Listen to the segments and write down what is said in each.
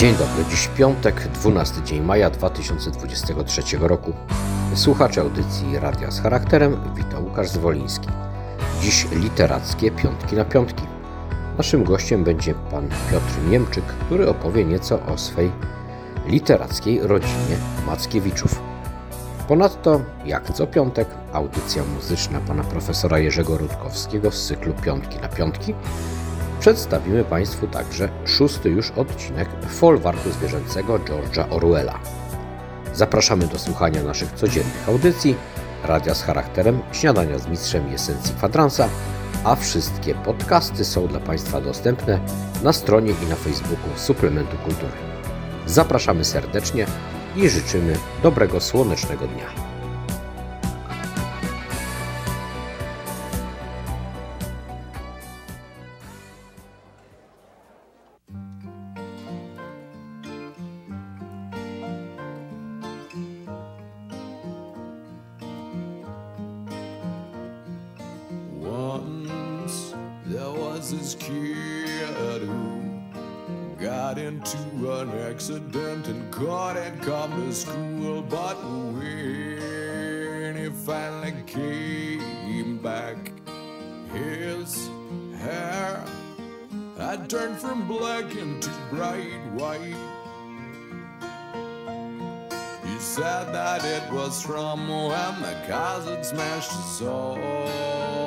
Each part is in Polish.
Dzień dobry, dziś piątek, 12 dzień maja 2023 roku. Słuchacze audycji Radia z Charakterem, witam Łukasz Zwoliński. Dziś literackie piątki na piątki. Naszym gościem będzie pan Piotr Niemczyk, który opowie nieco o swej literackiej rodzinie Mackiewiczów. Ponadto, jak co piątek, audycja muzyczna pana profesora Jerzego Rutkowskiego z cyklu Piątki na Piątki. Przedstawimy Państwu także szósty już odcinek folwarku zwierzęcego George'a Orwella. Zapraszamy do słuchania naszych codziennych audycji, radia z charakterem, śniadania z mistrzem esencji kwadransa, a wszystkie podcasty są dla Państwa dostępne na stronie i na Facebooku Suplementu Kultury. Zapraszamy serdecznie i życzymy dobrego słonecznego dnia. Black into bright white. He said that it was from when the had smashed his soul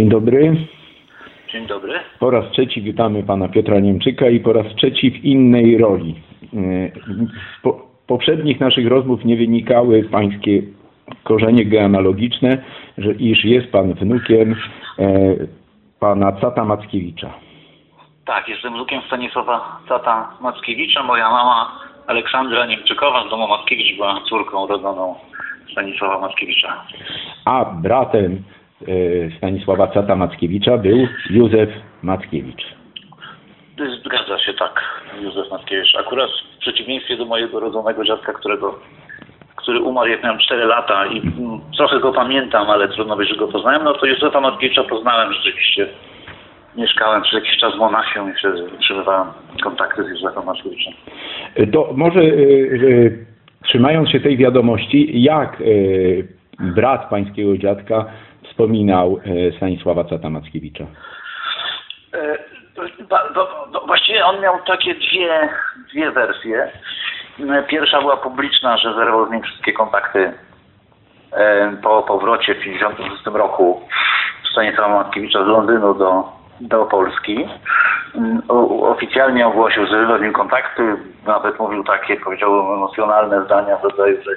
Dzień dobry. Dzień dobry. Po raz trzeci witamy pana Piotra Niemczyka i po raz trzeci w innej roli. Z po, poprzednich naszych rozmów nie wynikały pańskie korzenie genealogiczne, że iż jest pan wnukiem e, pana Cata Mackiewicza. Tak, jestem wnukiem Stanisława Tata Mackiewicza. Moja mama Aleksandra Niemczykowa z domu Mackiewicz była córką rodzoną Stanisława Mackiewicza. A bratem Stanisława Cata Mackiewicza był Józef Mackiewicz. Zgadza się, tak, Józef Mackiewicz. Akurat w przeciwieństwie do mojego rodzonego dziadka, którego, który umarł jak miałem 4 lata i mm, trochę go pamiętam, ale trudno być, że go poznałem, no to Józefa Mackiewicza poznałem rzeczywiście. Mieszkałem przez jakiś czas w Monachium i wtedy utrzymywałem kontakty z Józefem Mackiewiczem. E, To może e, e, trzymając się tej wiadomości, jak e, brat pańskiego dziadka wspominał e, Stanisława Cata Mackiewicza? E, Właściwie on miał takie dwie, dwie wersje. E, Pierwsza była publiczna, że zerwał z nim wszystkie kontakty po powrocie w 1956 roku Stanisława Matkiewicza z Londynu do, do Polski. Oficjalnie ogłosił, że nim kontakty. Nawet mówił takie, powiedziałbym, emocjonalne zdania w rodzaju, że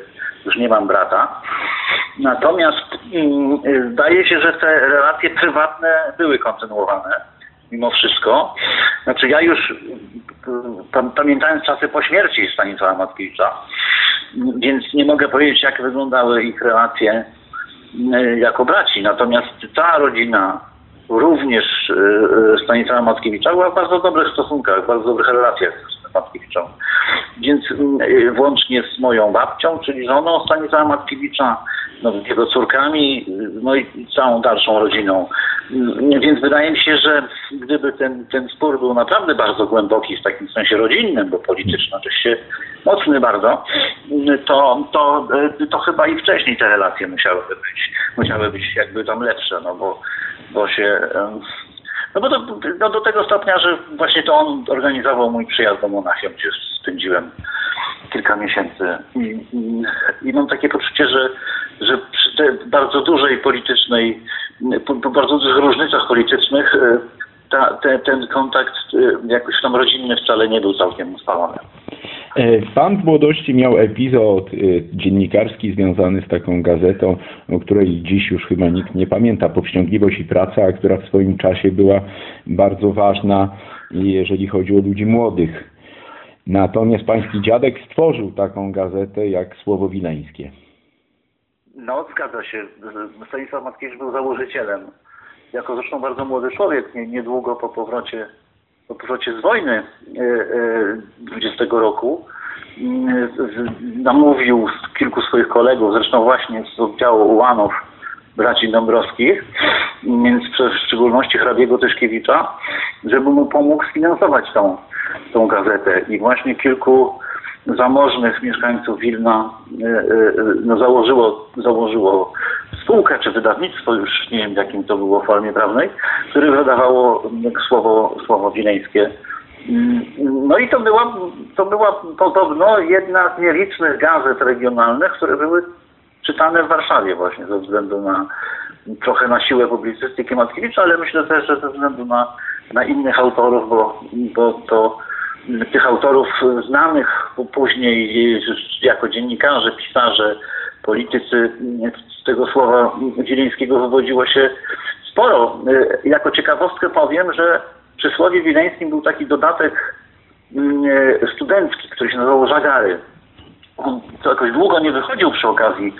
już nie mam brata. Natomiast mm, zdaje się, że te relacje prywatne były kontynuowane mimo wszystko. Znaczy ja już pa- pamiętając czasy po śmierci Stanisława Matkiewicza, więc nie mogę powiedzieć jak wyglądały ich relacje y, jako braci. Natomiast cała rodzina, również y, y, Stanisława Matkiewicza była w bardzo dobrych stosunkach, w bardzo dobrych relacjach z Matkiewiczą. Więc y, włącznie z moją babcią, czyli żoną Stanisława Matkiewicza, no, z jego córkami, no i całą dalszą rodziną. Y, Więc wydaje mi się, że gdyby ten, ten spór był naprawdę bardzo głęboki, w takim sensie rodzinnym, bo polityczny oczywiście mocny bardzo, y, to, to, y, to chyba i wcześniej te relacje musiałyby być, musiały być jakby tam lepsze, no bo, bo się... no bo do, no do tego stopnia, że właśnie to on organizował mój przyjazd do Monachium, gdzie spędziłem kilka miesięcy. I, i, i mam takie poczucie, że, że przy tej bardzo dużej politycznej, po, po bardzo dużych różnicach politycznych e, ta, te, ten kontakt e, jakoś tam rodzinny wcale nie był całkiem spalony. E, Pan w młodości miał epizod e, dziennikarski związany z taką gazetą, o której dziś już chyba nikt nie pamięta, Powściągliwość i Praca, która w swoim czasie była bardzo ważna, jeżeli chodzi o ludzi młodych. Natomiast pański dziadek stworzył taką gazetę jak Słowo Wileńskie. No, zgadza się. Stanisław Matkiewicz był założycielem. Jako zresztą bardzo młody człowiek, nie, niedługo po powrocie, po powrocie z wojny e, e, 20 roku, mm, namówił kilku swoich kolegów, zresztą właśnie z oddziału ułanów braci Dąbrowskich, więc w szczególności hrabiego Tyszkiewicza, żeby mu pomógł sfinansować tą, tą gazetę. I właśnie kilku zamożnych mieszkańców Wilna e, e, no, założyło, założyło spółkę czy wydawnictwo, już nie wiem jakim to było formie prawnej, które wydawało słowo, słowo wileńskie. Mm, No i to była, to była podobno jedna z nielicznych gazet regionalnych, które były czytane w Warszawie właśnie ze względu na trochę na siłę publicystyki Mackiewicza, ale myślę też, że ze względu na, na innych autorów, bo, bo to tych autorów znanych później jako dziennikarze, pisarze, politycy z tego słowa wileńskiego wywodziło się sporo. Jako ciekawostkę powiem, że przy słowie wileńskim był taki dodatek mm, studencki, który się nazywał Żagary. On to jakoś długo nie wychodził przy okazji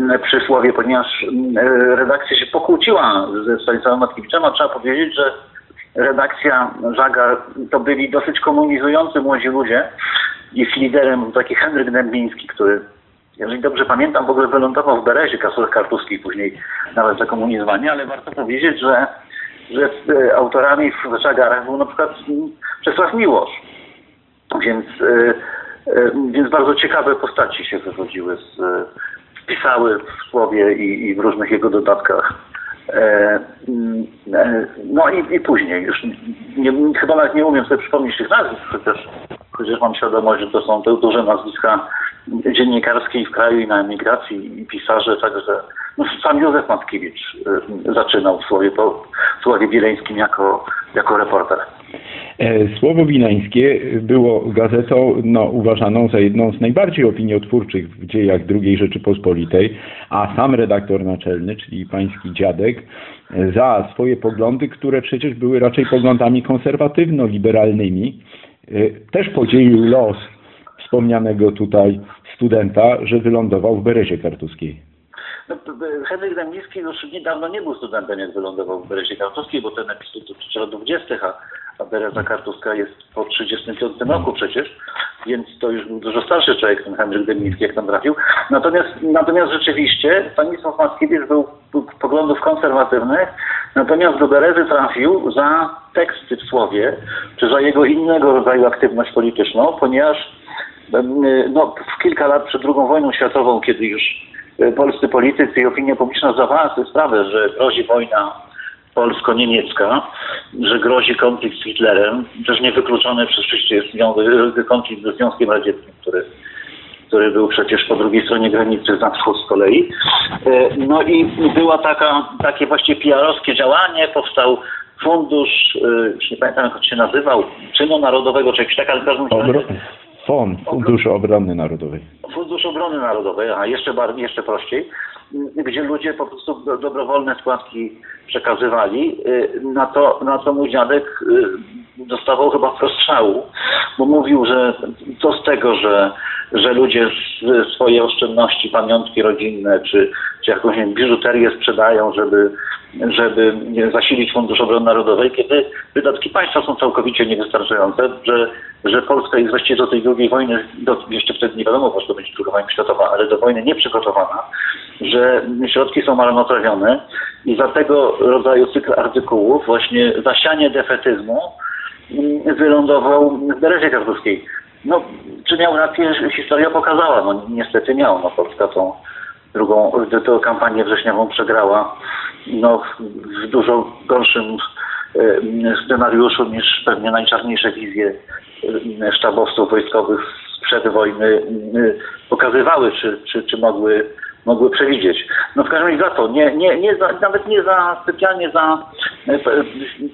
mm, przysłowie, ponieważ mm, redakcja się pokłóciła ze Stanisławem Matkiewiczem, a trzeba powiedzieć, że redakcja Żagar to byli dosyć komunizujący młodzi ludzie. Ich liderem był taki Henryk Dębiński, który, jeżeli dobrze pamiętam, w ogóle wylądował w Berezie Kasulach Kartuskich, później nawet zakomunizowanie, ale warto powiedzieć, że, że e, autorami w Żagarach był na przykład Czesław Miłosz. Więc, e, e, więc bardzo ciekawe postaci się wywodziły, z, wpisały w słowie i, i w różnych jego dodatkach. E, mm, e, no i, i później już nie, chyba nawet nie umiem sobie przypomnieć tych nazwisk, chociaż, mam świadomość, że to są te duże nazwiska dziennikarskie w kraju i na emigracji i pisarze, także no, sam Józef Matkiewicz e, zaczynał w słowie, po, w słowie wileńskim jako, jako reporter. E, Słowo Wileńskie było gazetą no, uważaną za jedną z najbardziej opiniotwórczych w dziejach II Rzeczypospolitej, a sam redaktor naczelny, czyli pański dziadek, za swoje poglądy, które przecież były raczej poglądami konserwatywno-liberalnymi, e, też podzielił los wspomnianego tutaj studenta, że wylądował w Berezie Kartuskiej. No, Henryk Dębnicki już niedawno nie był studentem, jak wylądował w Berezie Kartuskiej, bo ten epizod dotyczy lat 20., a, a Bereza Kartuska jest po 35 roku przecież, więc to już był dużo starszy człowiek, ten Henryk Dębnicki, jak tam trafił. Natomiast, natomiast rzeczywiście Stanisław Mackiewicz był, był poglądów konserwatywnych, natomiast do Berezy trafił za teksty w słowie, czy za jego innego rodzaju aktywność polityczną, ponieważ no, w kilka lat przed II wojną światową, kiedy już polscy politycy i opinia publiczna zdawała sobie sprawę, że grozi wojna polsko-niemiecka, że grozi konflikt z Hitlerem, też niewykluczony przez jest zwią- konflikt ze Związkiem Radzieckim, który, który był przecież po drugiej stronie granicy na wschód z kolei. E, No i była taka, takie właśnie PR-owskie działanie, powstał fundusz, już nie pamiętam jak on się nazywał, czynu narodowego, czy jakiś tak, ale w każdym razie. FON, Fundusz Obrony Narodowej. Fundusz Obrony Narodowej, a jeszcze bardziej, jeszcze prościej, gdzie ludzie po prostu do, dobrowolne składki przekazywali, y, na to, na to mój dziadek y, dostawał chyba prostrzału, bo mówił, że co z tego, że, że ludzie swoje oszczędności, pamiątki rodzinne, czy, czy jakąś wiem, biżuterię sprzedają, żeby, żeby zasilić Fundusz Obrony Narodowej, kiedy wydatki państwa są całkowicie niewystarczające, że, że Polska jest właściwie do tej drugiej wojny, do, jeszcze wtedy nie wiadomo, bo to będzie druga wojna światowa, ale do wojny nieprzygotowana, że środki są marnotrawione i za tego rodzaju cykl artykułów, właśnie zasianie defetyzmu, mm, wylądował w Berezie Kartuskiej. No, czy miał rację, że historia pokazała? No niestety miał. No, Polska tą drugą tę kampanię wrześniową przegrała no, w dużo gorszym e, scenariuszu niż pewnie najczarniejsze wizje e, sztabowców wojskowych sprzed wojny e, pokazywały, czy, czy, czy mogły, mogły przewidzieć. No w każdym razie za to, nie, nie, nie za, nawet nie za specjalnie za e, po-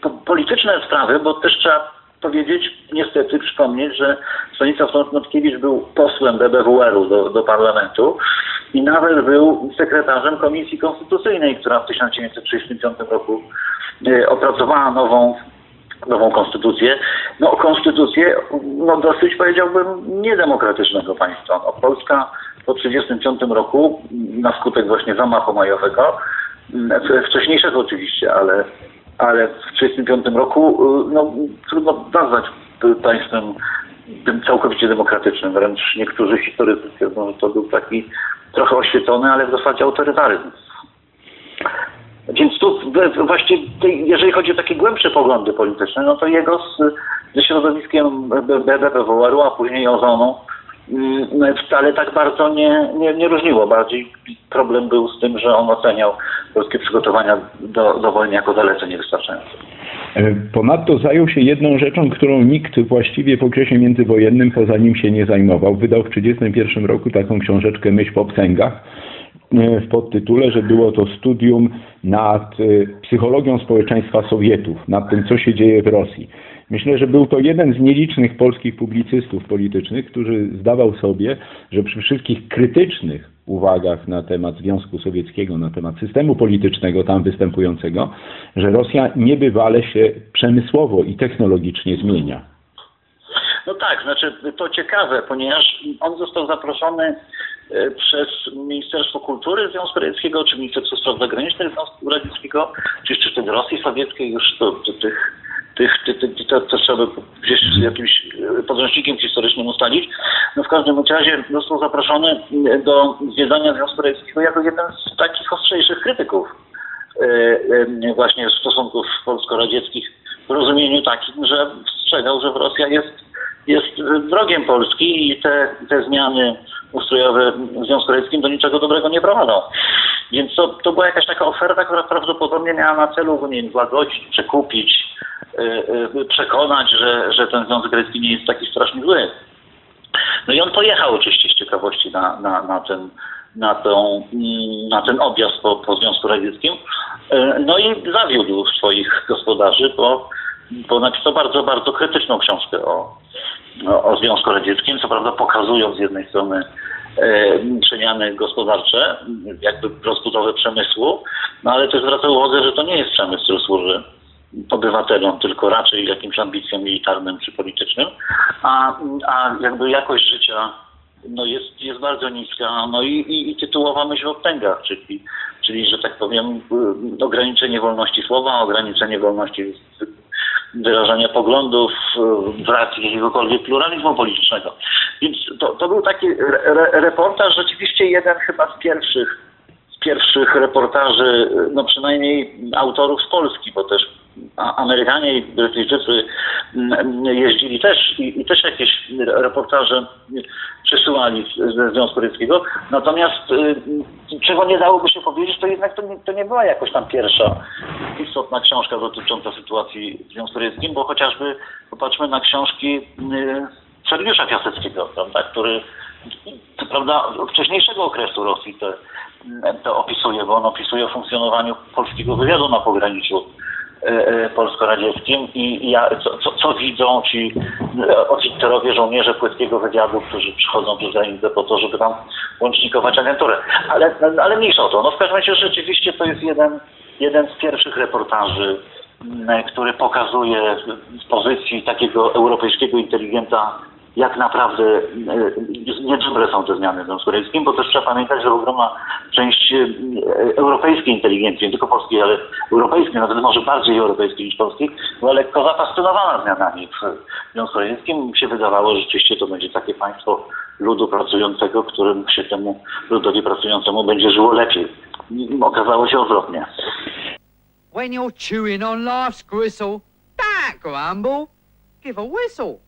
po- polityczne sprawy, bo też trzeba powiedzieć, niestety przypomnieć, że Stanisław Notkiewicz był posłem BBWR-u do, do parlamentu i nawet był sekretarzem Komisji Konstytucyjnej, która w 1935 roku e, opracowała nową nową konstytucję. No konstytucję, no dosyć powiedziałbym niedemokratycznego państwa. No, Polska po 1935 roku na skutek właśnie zamachu majowego, wcześniejszego oczywiście, ale, ale w 1935 roku y, no, trudno nazwać państwem tym całkowicie demokratycznym. Wręcz niektórzy historycy twierdzą, że to był taki trochę oświecony, ale w zasadzie autorytaryzm. Więc tu właśnie, jeżeli chodzi o takie głębsze poglądy polityczne, no to jego z, ze środowiskiem BBWR-u, a później Ozonu mm, wcale tak bardzo nie, nie, nie różniło. Bardziej problem był z tym, że on oceniał polskie przygotowania do, do wojny jako dalece niewystarczające. E, Ponadto zajął się jedną rzeczą, którą nikt właściwie w okresie międzywojennym poza nim się nie zajmował. Wydał w 1931 roku taką książeczkę Myśl po psęgach e, w podtytule, że było to studium nad e, psychologią społeczeństwa Sowietów, nad tym, co się dzieje w Rosji. Myślę, że był to jeden z nielicznych polskich publicystów politycznych, który zdawał sobie, że przy wszystkich krytycznych uwagach na temat Związku Sowieckiego, na temat systemu politycznego tam występującego, że Rosja niebywale się przemysłowo i technologicznie zmienia. No tak, znaczy to ciekawe, ponieważ on został zaproszony e, przez Ministerstwo Kultury Związku Radzieckiego, czy Ministerstwo Spraw Zagranicznych Związku Radzieckiego, czy jeszcze wtedy Rosji Sowieckiej, już to, to, tych, tych, ty, ty, ty, to, to trzeba by gdzieś z jakimś e, podręcznikiem historycznym ustalić. No w każdym razie został zaproszony e, do zwiedzania Związku Radzieckiego jako jeden z takich ostrzejszych krytyków e, właśnie stosunków polsko-radzieckich w rozumieniu takim, że strzegał, że Rosja jest jest wrogiem Polski i te, te zmiany ustrojowe w Związku Radzieckim do niczego dobrego nie prowadzą. Więc to, to była jakaś taka oferta, która prawdopodobnie miała na celu nie wiem, złagodzić, przekupić, yy, yy, przekonać, że, że ten Związek Radziecki nie jest taki strasznie zły. No i on pojechał oczywiście z ciekawości na, na, na ten na, tą, mm, na ten objazd po, po Związku Radzieckim. Yy, No i zawiódł swoich gospodarzy, bo bo napisał bardzo, bardzo krytyczną książkę o, o, Związku Radzieckim, co prawda pokazując z jednej strony e, przemiany gospodarcze, jakby rozbudowę przemysłu, no ale też zwraca uwagę, że to nie jest przemysł, który służy obywatelom, tylko raczej jakimś ambicjom militarnym czy politycznym, a, a jakby jakość życia no jest, jest bardzo niska, no i, i, i tytułowa myśl o tęgach, czyli, czyli, że tak powiem, y, ograniczenie wolności słowa, ograniczenie wolności wyrażania poglądów, y, brak jakiegokolwiek pluralizmu politycznego. Więc to, to był taki re, reportaż, rzeczywiście jeden chyba z pierwszych, z pierwszych reportaży, no przynajmniej autorów z Polski, bo też Amerykanie i Brytyjczycy jeździli też i, i, też jakieś reportaże przesyłali ze Związku Radzieckiego. Natomiast y, czego nie dałoby się powiedzieć, to jednak to nie, to nie była jakoś tam pierwsza istotna książka dotycząca sytuacji w Związku Radzieckim, bo chociażby popatrzmy na książki y, Sergiusza Piaseckiego, prawda, który prawda, wcześniejszego okresu Rosji to opisuje, bo on opisuje o funkcjonowaniu polskiego wywiadu na pograniczu polsko-radzieckim i ja, co, co, co, widzą ci e, oficerowie, żołnierze płytkiego wywiadu, którzy przychodzą przez granicę po to, żeby tam łącznikować agenturę. Ale, ale mniejsza o to. No w każdym razie rzeczywiście to jest jeden, jeden z pierwszych reportaży, który pokazuje z pozycji takiego europejskiego inteligenta jak naprawdę e, niedobre są te zmiany w Związku Radzieckim, bo też trzeba pamiętać, że ogromna część e, europejskiej inteligencji, nie tylko polskiej, ale europejskiej, nawet może bardziej europejskiej niż polskiej, była lekko zafascynowana zmianami w Związku Radzieckim. Mi się wydawało, że rzeczywiście to będzie takie państwo ludu pracującego, którym się temu ludowi pracującemu będzie żyło lepiej. Okazało się odwrotnie. When you're chewing on life's gristle, don't grumble, give a whistle.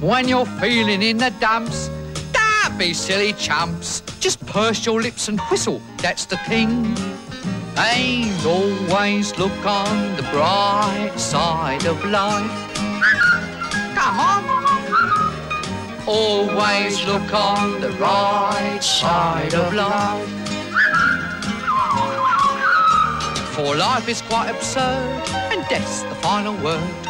When you're feeling in the dumps, don't be silly chumps. Just purse your lips and whistle, that's the thing. And always look on the bright side of life. Come on. Always look on the right side of life. For life is quite absurd, and death's the final word.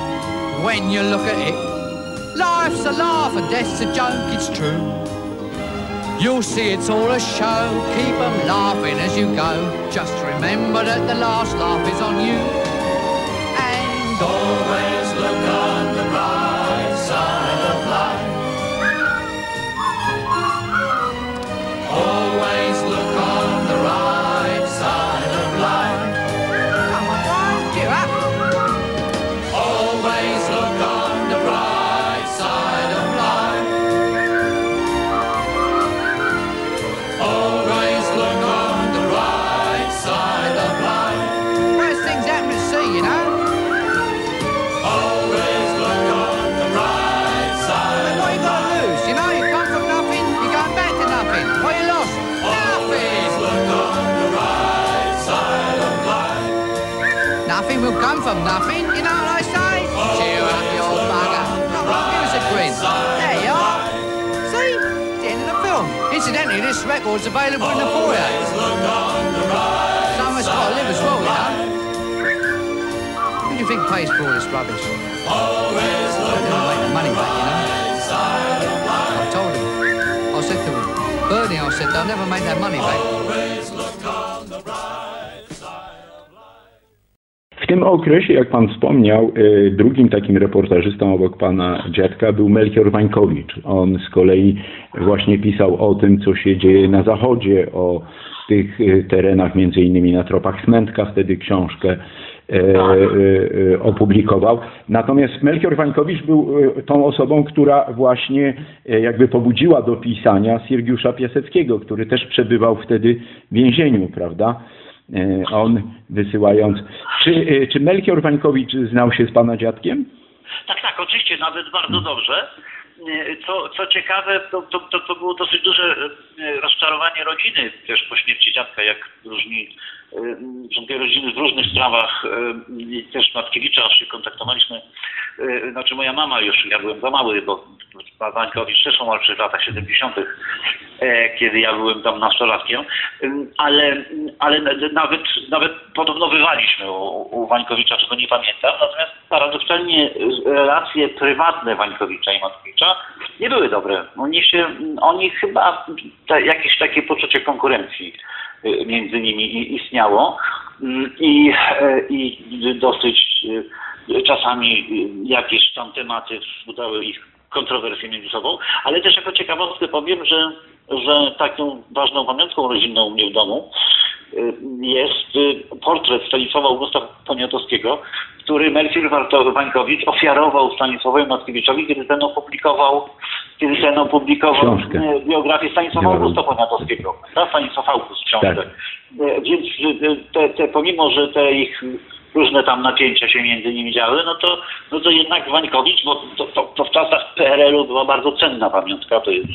when you look at it. Life's a laugh and death's a joke, it's true. You'll see it's all a show, keep them laughing as you go. Just remember that the last laugh is on you. And always from nothing, you know what I say? Cheer up, you old bugger. Come on, give us a grin. There you are. See? The end of the film. Incidentally, this record's available in the foyer. Someone's got to live as well, you know. Who do you think pays for all this rubbish? Always look never make the money back, you know. I told him. I said to him, Bernie, I said, they'll never make that money back. Tym okresie, jak pan wspomniał, y, drugim takim reportażystą obok pana dziadka był Melchior Wańkowicz. On z kolei właśnie pisał o tym, co się dzieje na zachodzie, o tych y, terenach, między innymi na tropach Smętka, wtedy książkę e, e, e, opublikował. Natomiast Melchior Wańkowicz był e, tą osobą, która właśnie e, jakby pobudziła do pisania Siergiusza Piaseckiego, który też przebywał wtedy w więzieniu, prawda? E, On wysyłając. Czy, e, czy Melchior Wańkowicz znał się z pana dziadkiem? Tak, tak, oczywiście, nawet bardzo dobrze. E, Co, co ciekawe, to, to, to, było dosyć duże rozczarowanie rodziny też po śmierci dziadka, jak różni e, członkowie rodziny w różnych sprawach, e, i też Matkiewicza się kontaktowaliśmy, e, znaczy moja mama już, ja byłem za mały, bo Wańkowicz też umarł w latach 70., e, kiedy ja byłem tam nastolatkiem, ale, ale nawet, nawet porównywaliśmy u, u Wańkowicza, czego nie pamiętam, natomiast paradoksalnie y, relacje prywatne Wańkowicza i Matkiewicza nie były dobre. Oni się, oni chyba, te, jakieś takie poczucie konkurencji y, między nimi istniało. Ym, i, e, i dosyć y, czasami y, jakieś tam tematy wzbudzały ich kontrowersje między sobą, ale też jako ciekawostkę powiem, że, że taką ważną pamiątką rodzinną u mnie w domu y, jest y, portret Stanisława Augusta Poniatowskiego, który Melchior Warto- Wańkowicz ofiarował Stanisławowi Matkiewiczowi, kiedy ten opublikował, kiedy ten opublikował Książkę. y, biografię Stanisława Ja Augusta Poniatowskiego. Stanisław August książkę. Tak. Więc te, te, pomimo, że te ich różne tam napięcia się między nimi działy, no to, no to jednak Wańkowicz, bo to, to, to w czasach PRL-u była bardzo cenna pamiątka, to jest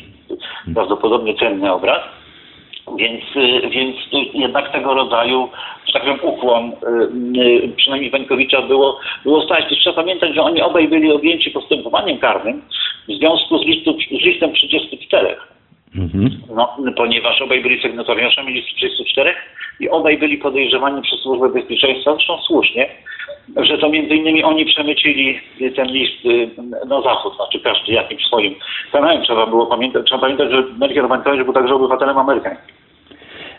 prawdopodobnie cenny obraz. Więc, y, więc jednak tego rodzaju, że tak powiem, ukłon y, y, przynajmniej Wańkowicza było, było stać. Trzeba pamiętać, że oni obaj byli objęci postępowaniem karnym w związku z, listu, z listem 34 Mhm. no, ponieważ obaj byli sygnatariuszami listu 34 i obaj byli podejrzewani przez Służbę Bezpieczeństwa, zresztą słusznie, że to między innymi oni przemycili ten list y, na zachód, znaczy każdy jakimś swoim kanałem. Trzeba było pamiętać, trzeba pamiętać, że Melchior Wańkowicz był także obywatelem amerykańskim.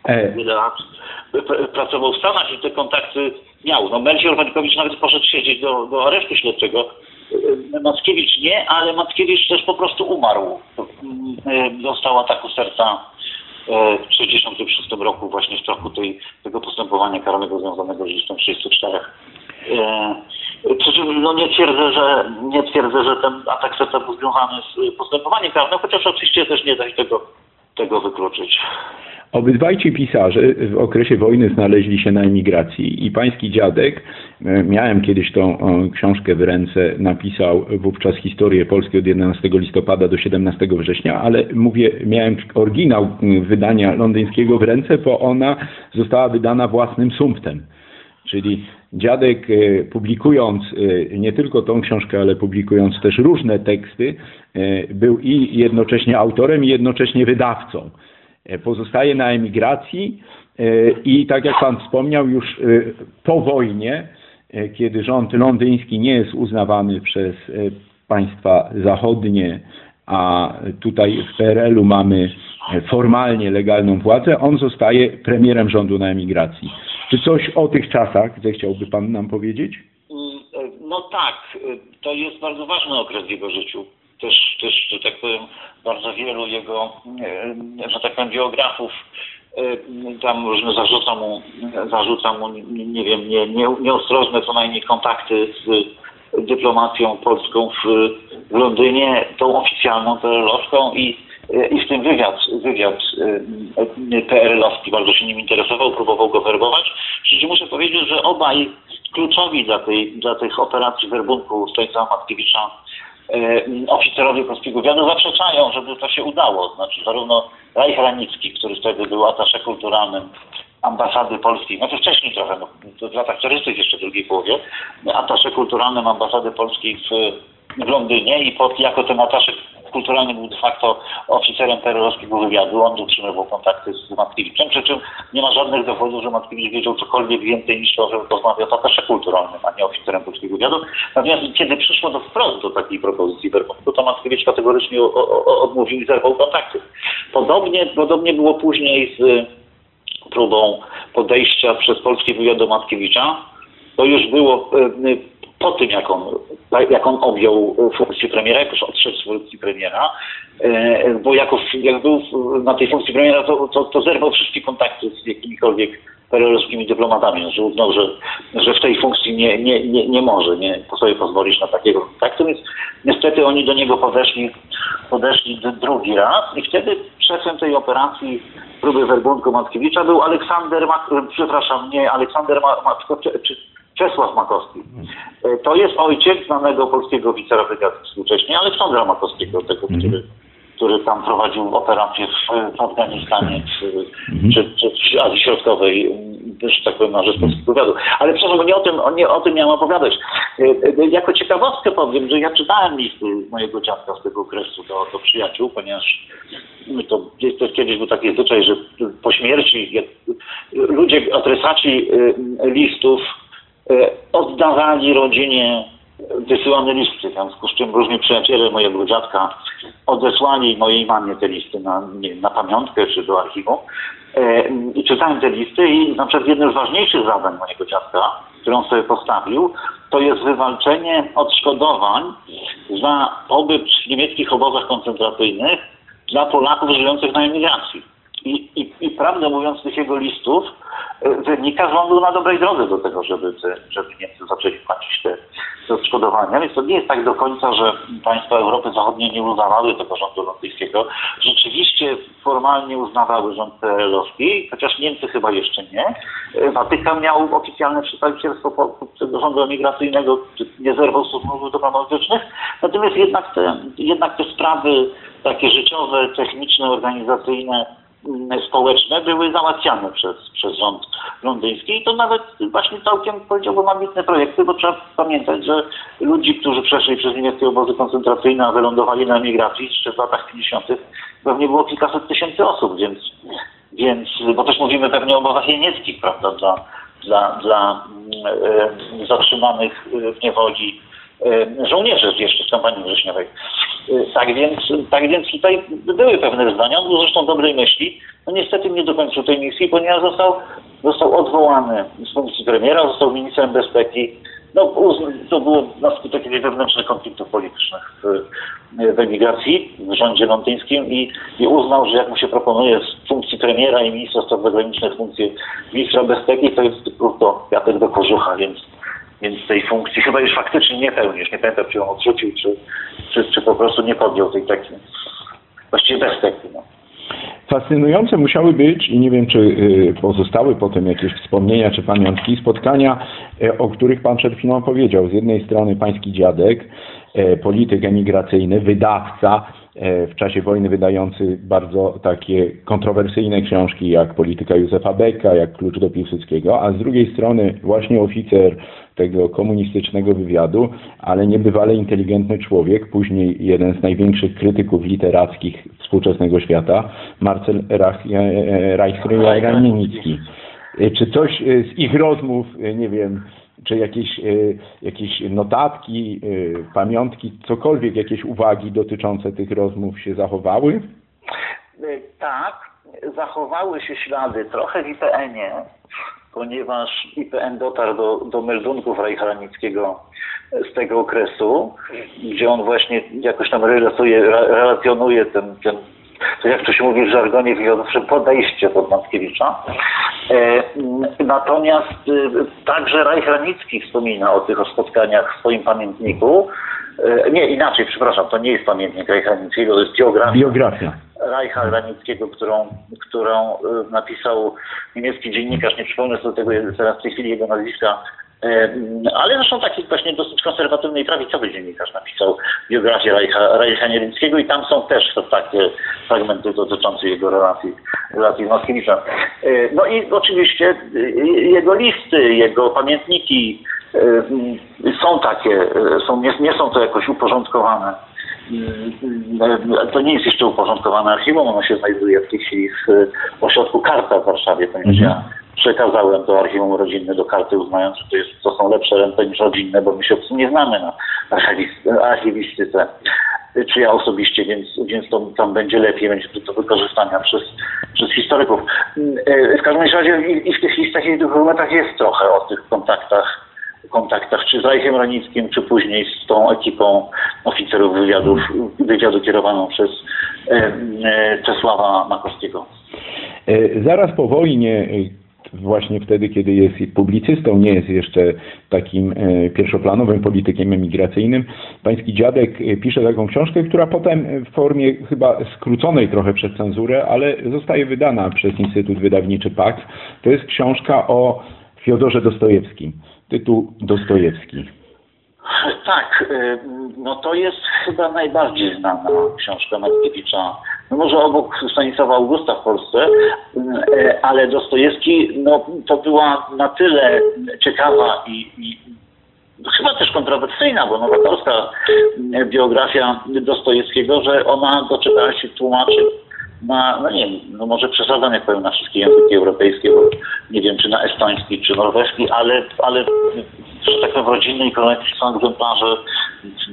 E, pracował w Stanach i te kontakty miał. No Melchior Wańkowicz nawet poszedł siedzieć do, do aresztu śledczego. Y, Mackiewicz nie, ale Mackiewicz też po prostu umarł. Y, Dostał ataku serca y, w 1966 roku właśnie w toku tej, tego postępowania karnego związanego z listem 34. Y, Przy czym no nie twierdzę, że nie twierdzę, że ten atak serca był związany z postępowaniem karnym, chociaż oczywiście też nie da się tego, tego wykluczyć. Obydwaj ci pisarze w okresie wojny znaleźli się na emigracji i pański dziadek, e, miałem kiedyś tą o, książkę w ręce, napisał wówczas historię Polski od 11 listopada do 17 września, ale mówię, miałem oryginał wydania londyńskiego w ręce, bo ona została wydana własnym sumptem. Czyli dziadek e, publikując e, nie tylko tą książkę, ale publikując też różne teksty, e, był i jednocześnie autorem, i jednocześnie wydawcą. E, Pozostaje na emigracji e, i tak jak Pan wspomniał, już e, po wojnie, kiedy rząd londyński nie jest uznawany przez państwa zachodnie, a tutaj w PRL-u mamy formalnie legalną władzę, on zostaje premierem rządu na emigracji. Czy coś o tych czasach zechciałby Pan nam powiedzieć? Mm, No tak, to jest bardzo ważny okres w jego życiu. Też, też że tak powiem, bardzo wielu jego, że tak powiem, biografów e, tam różne zarzuca mu, zarzuca mu nie, wiem, nie, nie, nieostrożne co najmniej kontakty z dyplomacją polską w, w Londynie, tą oficjalną PRL-owską i, e, i w tym wywiad, wywiad e, PRL-owski bardzo się nim interesował, próbował go werbować. Przy muszę powiedzieć, że obaj kluczowi dla, tej, dla tych operacji werbunku Stanisława Matkiewicza oficerowie polskiego wywiadu zaprzeczają, żeby to się udało. Znaczy zarówno Rajch Ranicki, który wtedy był atasze kulturalnym ambasady polskiej, znaczy wcześniej trochę, no, w latach 40 jeszcze w drugiej połowie, atasze kulturalnym ambasady polskiej w, w Londynie i pod, jako ten atasze kulturalny był de facto oficerem perelowskiego wywiadu. On utrzymywał kontakty z Matkiewiczem, przy czym nie ma żadnych dowodów, że Matkiewicz wiedział cokolwiek więcej niż to, że rozmawiał z atasze kulturalnym, a nie oficerem polskiego wywiadu. Natomiast kiedy przyszło do wprost do takiej propozycji Werbunku, to Matkiewicz kategorycznie o, o, odmówił i zerwał kontakty. Podobnie, podobnie było później z próbą podejścia przez polski wywiad do Matkiewicza to już było e, po tym, jak on, jak on objął funkcję premiera, jak już odszedł z funkcji premiera, e, bo jako, jak był na tej funkcji premiera, to, to, to zerwał wszystkie kontakty z jakimikolwiek perelowskimi dyplomatami, że uznał, że, że w tej funkcji nie, nie, nie, nie może nie sobie pozwolić na takiego kontaktu, więc niestety oni do niego podeszli, podeszli drugi raz i wtedy szefem tej operacji próby werbunku Mackiewicza był Aleksander, przepraszam, nie Aleksander, Czesław Makowski. E, To jest ojciec znanego polskiego oficera brygady współcześnie, Aleksandra Makowskiego, tego, który, który tam prowadził operację w, w Afganistanie czy, czy, czy w Azji Środkowej, że tak powiem, na rzecz polskiego wywiadu. Ale przepraszam, nie o tym, nie o tym miałem opowiadać. E, e, Jako ciekawostkę powiem, że ja czytałem listy mojego dziadka z tego okresu do, do przyjaciół, ponieważ to, też kiedyś był taki zwyczaj, że po śmierci ludzie, adresaci listów oddawali rodzinie wysyłane listy, w związku z czym różni przyjaciele mojego dziadka odesłali mojej mamie te listy na, nie, na pamiątkę czy do archiwum. E, I czytałem te listy i na przykład jednym z ważniejszych zadań mojego dziadka, którą sobie postawił, to jest wywalczenie odszkodowań za pobyt w niemieckich obozach koncentracyjnych dla Polaków żyjących na emigracji. I, i, I prawdę mówiąc, z tych jego listów e, wynika, że on był na dobrej drodze do tego, żeby, żeby Niemcy zaczęli płacić te, te odszkodowania. Więc to nie jest tak do końca, że państwa Europy Zachodniej nie uznawały tego rządu londyńskiego. Rzeczywiście formalnie uznawały rząd PRL-owski, chociaż Niemcy chyba jeszcze nie. E, Watykan miał oficjalne przedstawicielstwo tego rządu emigracyjnego, nie zerwał stosunków dyplomatycznych. Natomiast jednak te, jednak te sprawy takie życiowe, techniczne, organizacyjne, społeczne były załatwiane przez, przez rząd londyński i to nawet właśnie całkiem powiedziałbym ambitne projekty, bo trzeba pamiętać, że ludzi, którzy przeszli przez niemieckie obozy koncentracyjne, a wylądowali na emigracji jeszcze w latach 50. pewnie było kilkaset tysięcy osób, więc, więc bo też mówimy pewnie o obozach jenieckich, prawda, dla, dla, dla mm, e, zatrzymanych e, w niewoli e, żołnierzy jeszcze z kampanii wrześniowej. E, Tak więc, tak więc tutaj były pewne zdania, on był zresztą dobrej myśli. No niestety nie dokończył tej misji, ponieważ został, został odwołany z funkcji premiera, został ministrem bezpieki. No, to było na skutek wewnętrznych konfliktów politycznych w, w emigracji w rządzie londyńskim i, i uznał, że jak mu się proponuje z funkcji premiera i ministra spraw zagranicznych funkcję ministra bezpieki, to jest krótko kwiatek do kożucha, więc więc tej funkcji chyba już faktycznie nie pełni. Już nie pamiętam, czy ją odrzucił, czy, czy, czy po prostu nie podjął tej takiej, właściwie bez tekstu. No. Fascynujące musiały być, i nie wiem, czy y, pozostały potem jakieś wspomnienia czy pamiątki, spotkania, e, o których Pan przed chwilą powiedział. Z jednej strony pański dziadek, e, polityk emigracyjny, wydawca, w czasie wojny wydający bardzo takie kontrowersyjne książki jak Polityka Józefa Becka, jak Klucz do Piłsudskiego, a z drugiej strony właśnie oficer tego komunistycznego wywiadu, ale niebywale inteligentny człowiek, później jeden z największych krytyków literackich współczesnego świata, Marcel Reich-Raninicki. Czy coś e, z ich rozmów, e, nie wiem, czy jakieś, e, jakieś notatki, e, pamiątki, cokolwiek, jakieś uwagi dotyczące tych rozmów się zachowały? Tak, zachowały się ślady trochę w IPN-ie, ponieważ IPN dotarł do, do meldunków Reichranickiego z tego okresu, gdzie on właśnie jakoś tam relacjonuje, relacjonuje ten, ten to jak to się mówi w żargonie wywiadowczym, podejście pod Mackiewicza. E, m, natomiast y, także Reich Ranicki wspomina o tych spotkaniach w swoim pamiętniku. E, nie, inaczej, przepraszam, to nie jest pamiętnik Reich Ranickiego, to jest biografia. Biografia. Reicha Ranickiego, którą, którą y, napisał niemiecki dziennikarz, nie przypomnę sobie tego teraz w tej chwili jego nazwiska, ale zresztą taki właśnie dosyć konserwatywny i prawicowy dziennikarz napisał? Biografię Reicha, Reicha Niemieckiego i tam są też takie fragmenty dotyczące jego relacji, relacji z Mackiewiczem. E, No i oczywiście y, jego listy, jego pamiętniki są takie, y, są, nie, nie są to jakoś uporządkowane. To nie jest jeszcze uporządkowane archiwum, ono się znajduje w tej chwili w e, ośrodku Karta w Warszawie, ponieważ ja przekazałem to archiwum rodzinne do karty, uznając, że to, jest, to są lepsze ręce niż rodzinne, bo my się nie znamy na archiwis- archiwistyce, czy ja osobiście, więc, więc to tam będzie lepiej, będzie do wykorzystania przez, przez historyków. Mm, e, W każdym razie i, i w tych listach i dokumentach jest trochę o tych kontaktach kontaktach, czy z Rajchem Ranickim, czy później z tą ekipą oficerów wywiadów, wywiadu kierowaną przez e, e, Czesława Makowskiego. Zaraz po wojnie, właśnie wtedy, kiedy jest publicystą, nie jest jeszcze takim e, pierwszoplanowym politykiem emigracyjnym, pański dziadek e, pisze taką książkę, która potem w formie chyba skróconej trochę przez cenzurę, ale zostaje wydana przez Instytut Wydawniczy PAX. To jest książka o Fiodorze Dostojewskim. Tytuł Dostojewski. Tak, y, no to jest chyba najbardziej znana książka Mackiewicza. No może obok Stanisława Augusta w Polsce, y, ale Dostojewski, no to była na tyle ciekawa i, i chyba też kontrowersyjna, bo nowatorska biografia Dostojewskiego, że ona doczekała się tłumaczy na, no nie wiem, no może przesadzam jak powiem na wszystkie języki europejskie, bo nie wiem czy na estoński, czy norweski, ale, ale że tak w rodzinnej kolekcji są egzemplarze,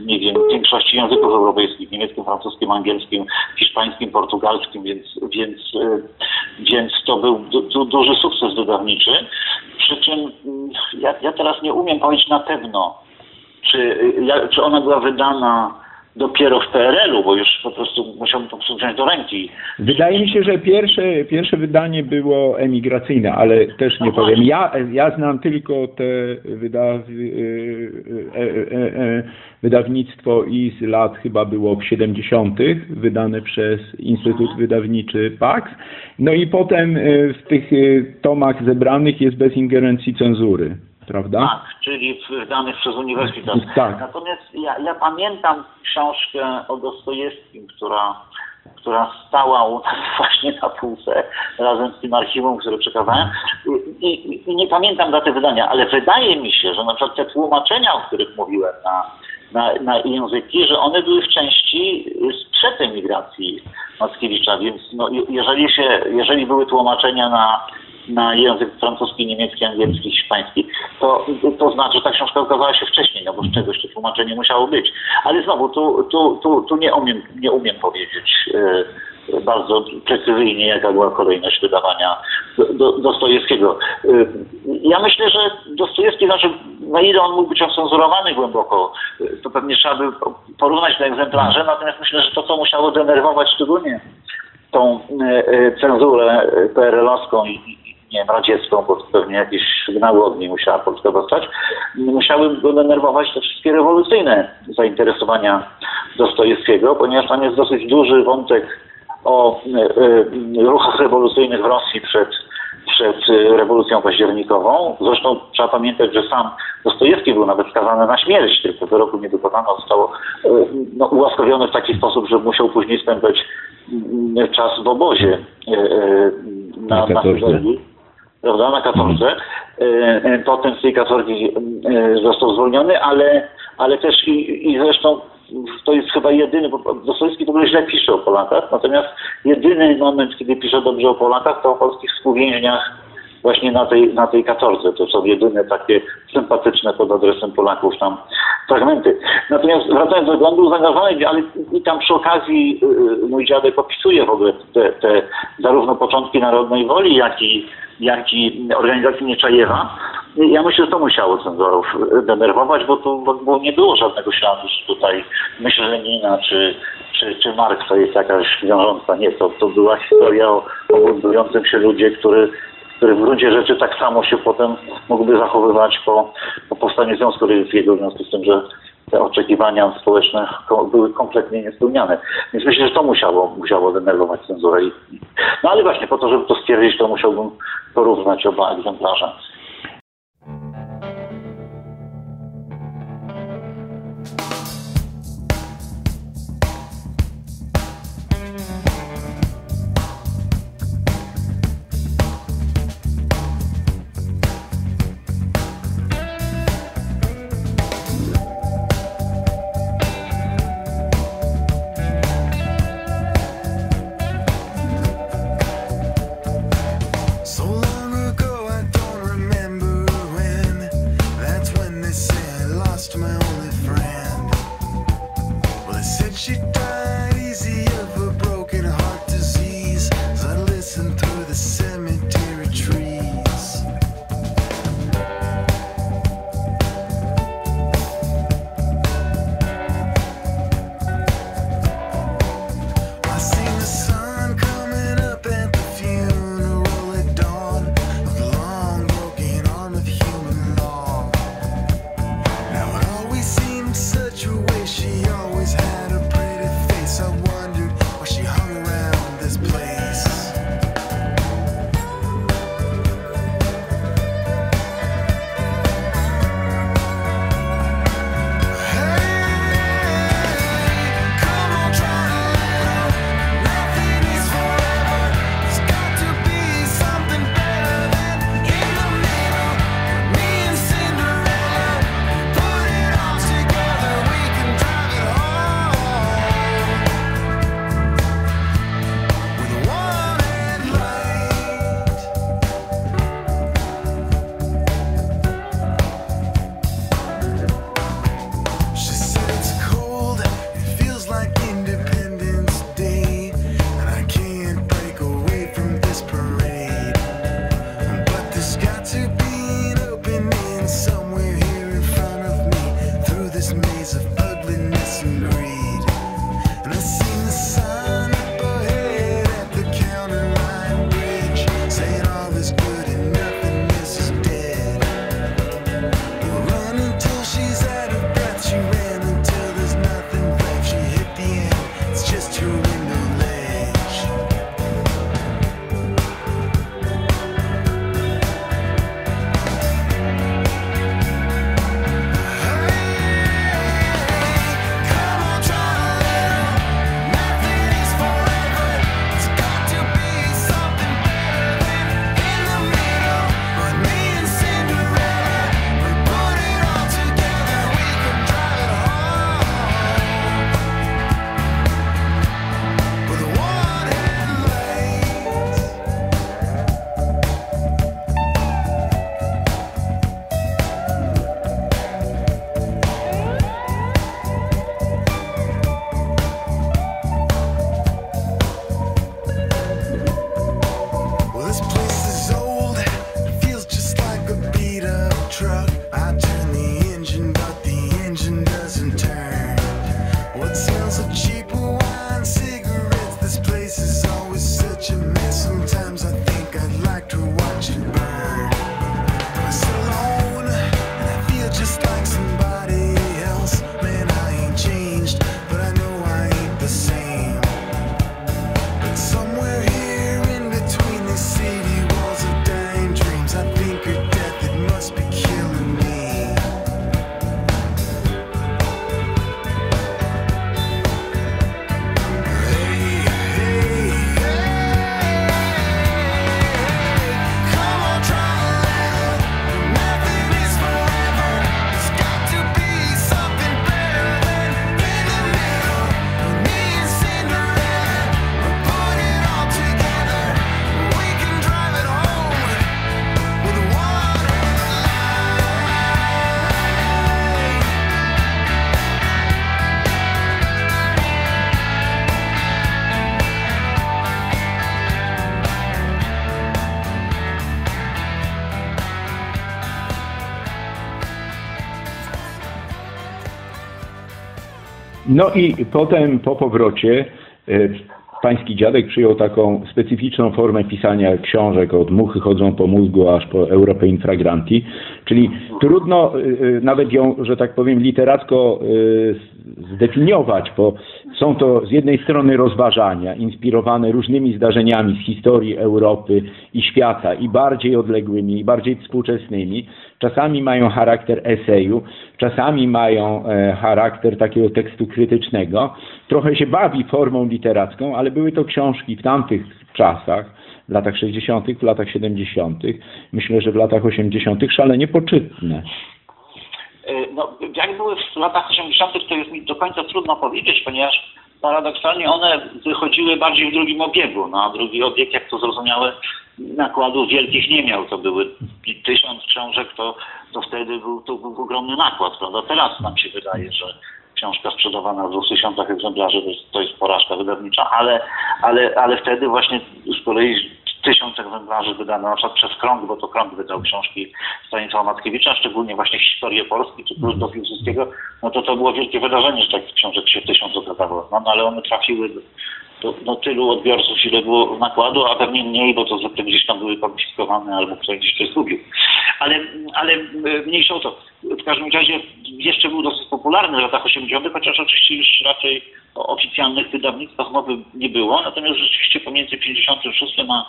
nie wiem, większości języków europejskich, niemieckim, francuskim, angielskim, hiszpańskim, portugalskim, więc, więc, y, więc to był du, du, duży sukces wydawniczy. Przy czym mm, ja, ja teraz nie umiem powiedzieć na pewno, czy, y, czy ona była wydana dopiero w PRL-u, bo już po prostu musiałbym to wziąć do ręki. Wydaje mi się, że pierwsze, pierwsze wydanie było emigracyjne, ale też nie No powiem. Ja, ja znam tylko te wyda, e, e, e, e, wydawnictwo i z lat chyba było w 70. wydane przez Instytut Wydawniczy PAX. No i potem e, w tych tomach zebranych jest bez ingerencji cenzury, prawda? Tak, czyli wydanych przez uniwersytet. Tak. Natomiast ja, ja pamiętam książkę o Dostojewskim, która, która stała u nas właśnie na półce razem z tym archiwum, które przekazałem. I, i, I nie pamiętam daty wydania, ale wydaje mi się, że na przykład te tłumaczenia, o których mówiłem na, na, na języki, że one były w części sprzed emigracji Mackiewicza, więc no, je- jeżeli, się, jeżeli były tłumaczenia na na język francuski, niemiecki, angielski, hiszpański, to, to znaczy, że ta książka ukazała się wcześniej, no bo z czegoś to tłumaczenie musiało być. Ale znowu, tu, tu, tu, tu nie, umiem, nie umiem powiedzieć e, bardzo precyzyjnie, jaka była kolejność wydawania do, do, Dostojewskiego. E, ja myślę, że Dostojewski, znaczy, na ile on mógł być ocenzurowany głęboko, e, to pewnie trzeba by porównać te egzemplarze, natomiast myślę, że to, co musiało denerwować szczególnie tą cenzurę PRL-owską i nie wiem, radziecką, bo pewnie jakieś sygnały od niej musiała Polska dostać, musiały go denerwować te wszystkie rewolucyjne zainteresowania Dostojewskiego, ponieważ tam jest dosyć duży wątek o e, e, ruchach rewolucyjnych w Rosji przed, przed e, rewolucją październikową. Zresztą trzeba pamiętać, że sam Dostojewski był nawet skazany na śmierć, tylko wyroku nie dokonano. Został no, ułaskawiony w taki sposób, że musiał później spędzać mm, czas w obozie Na na. Syberii prawda, na katorze. E, e, Potem z tej katorgi e, został zwolniony, ale, ale też i, i zresztą to jest chyba jedyny, bo Dostojewski w ogóle źle pisze o Polakach, natomiast jedyny moment, kiedy pisze dobrze o Polakach, to o polskich współwięźniach właśnie na tej, na tej katorze. To są jedyne takie sympatyczne pod adresem Polaków tam fragmenty. Natomiast wracając do Gondu, zaangażowany, ale i tam przy okazji y, mój dziadek opisuje w ogóle te, te zarówno początki Narodnej Woli, jak i, jak organizacji Nieczajewa. Ja myślę, że to musiało cenzorów denerwować, bo tu bo, nie było żadnego śladu że tutaj myśl Lenina czy, czy, czy Marksa jest jakaś wiążąca. Nie, to, to była historia o, o buntującym się ludzie, który który w gruncie rzeczy tak samo się potem mógłby zachowywać po, po powstaniu Związku Radzieckiego, w związku z tym, że te oczekiwania społeczne były kompletnie niespełniane. Więc myślę, że to musiało, musiało denerwować cenzurę. No ale właśnie po to, żeby to stwierdzić, to musiałbym porównać oba egzemplarze. she does. No i potem po powrocie e, pański dziadek przyjął taką specyficzną formę pisania książek od muchy chodzą po mózgu aż po Europę Infragranti, czyli trudno e, e, nawet ją, że tak powiem, literacko zdefiniować, bo są to z jednej strony rozważania inspirowane różnymi zdarzeniami z historii Europy i świata i bardziej odległymi, i bardziej współczesnymi. Czasami mają charakter eseju, czasami mają e, charakter takiego tekstu krytycznego. Trochę się bawi formą literacką, ale były to książki w tamtych czasach, w latach 60., w latach 70., myślę, że w latach 80. szalenie poczytne. E, No, jak były w latach 80., to jest mi do końca trudno powiedzieć, ponieważ paradoksalnie one wychodziły bardziej w drugim obiegu. No, a drugi obieg, jak to zrozumiałe, nakładów wielkich nie miał. To były tysiąc książek, to, to wtedy był, to był ogromny nakład, prawda? Teraz nam się wydaje, że książka sprzedawana w 200 egzemplarzy to jest, to jest porażka wydawnicza, ale, ale, ale wtedy właśnie z kolei tysiąc egzemplarzy wydano na przykład przez Krąg, bo to Krąg wydał książki Stanisława Mackiewicza, szczególnie właśnie historię Polski czy plus do Piłsudskiego, no to to było wielkie wydarzenie, że takich książek się tysiąc okazało. No, no ale one trafiły do, do, tylu odbiorców, ile było nakładu, a pewnie mniej, bo to zwykle gdzieś tam były konfiskowane albo ktoś gdzieś coś zgubił. Ale, ale e, mniejsza o to. W każdym razie jeszcze był dosyć popularny w latach 80., chociaż oczywiście już raczej o oficjalnych wydawnictwach mowy nie było. Natomiast rzeczywiście pomiędzy 56 a,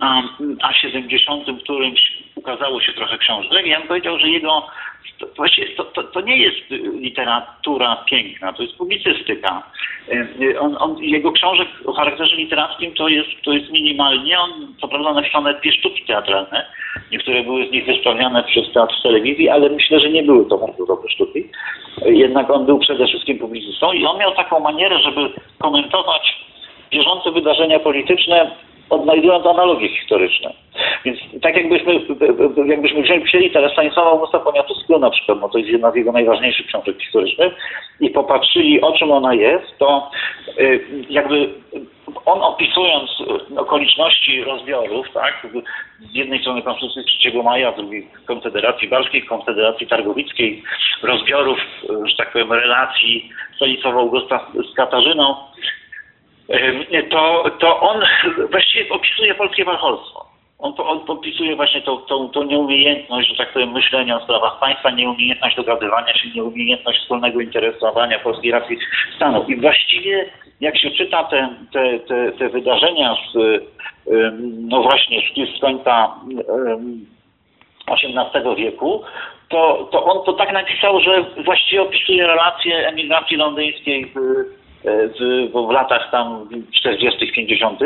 a, a 70 którymś ukazało się trochę książek. Ja bym powiedział, że jego to, właściwie to, to, to nie jest literatura piękna, to jest publicystyka. E, On, on, jego książek o charakterze literackim to jest, to jest minimalnie. On co prawda napisał dwie sztuki teatralne. Niektóre były z nich wystawiane przez teatr w telewizji, ale myślę, że nie były to bardzo dobre sztuki. Jednak on był przede wszystkim publicystą i on miał taką manierę, żeby komentować bieżące wydarzenia polityczne odnajdując analogie historyczne. Więc tak jakbyśmy, jakbyśmy wzięli, wzięli teraz Stanisława Augusta Poniatowskiego na przykład, no to jest jedna z jego najważniejszych książek historycznych i popatrzyli o czym ona jest, to y, jakby on opisując y, okoliczności rozbiorów, tak, z jednej strony Konstytucji 3 maja, z drugiej Konfederacji Walskiej, Konfederacji Targowickiej, rozbiorów, y, że tak powiem, relacji Stanisława Augusta z Katarzyną, to, to on właściwie opisuje polskie warcholstwo. On, on opisuje właśnie tą, tą, tą nieumiejętność, że tak powiem, myślenia o sprawach państwa, nieumiejętność dogadywania się, nieumiejętność wspólnego interesowania polskiej racji stanu. I właściwie jak się czyta te, te, te, te wydarzenia z, no właśnie z, z końca XVIII wieku, to, to on to tak napisał, że właściwie opisuje relacje emigracji londyńskiej w, w, w latach tam 40., 50.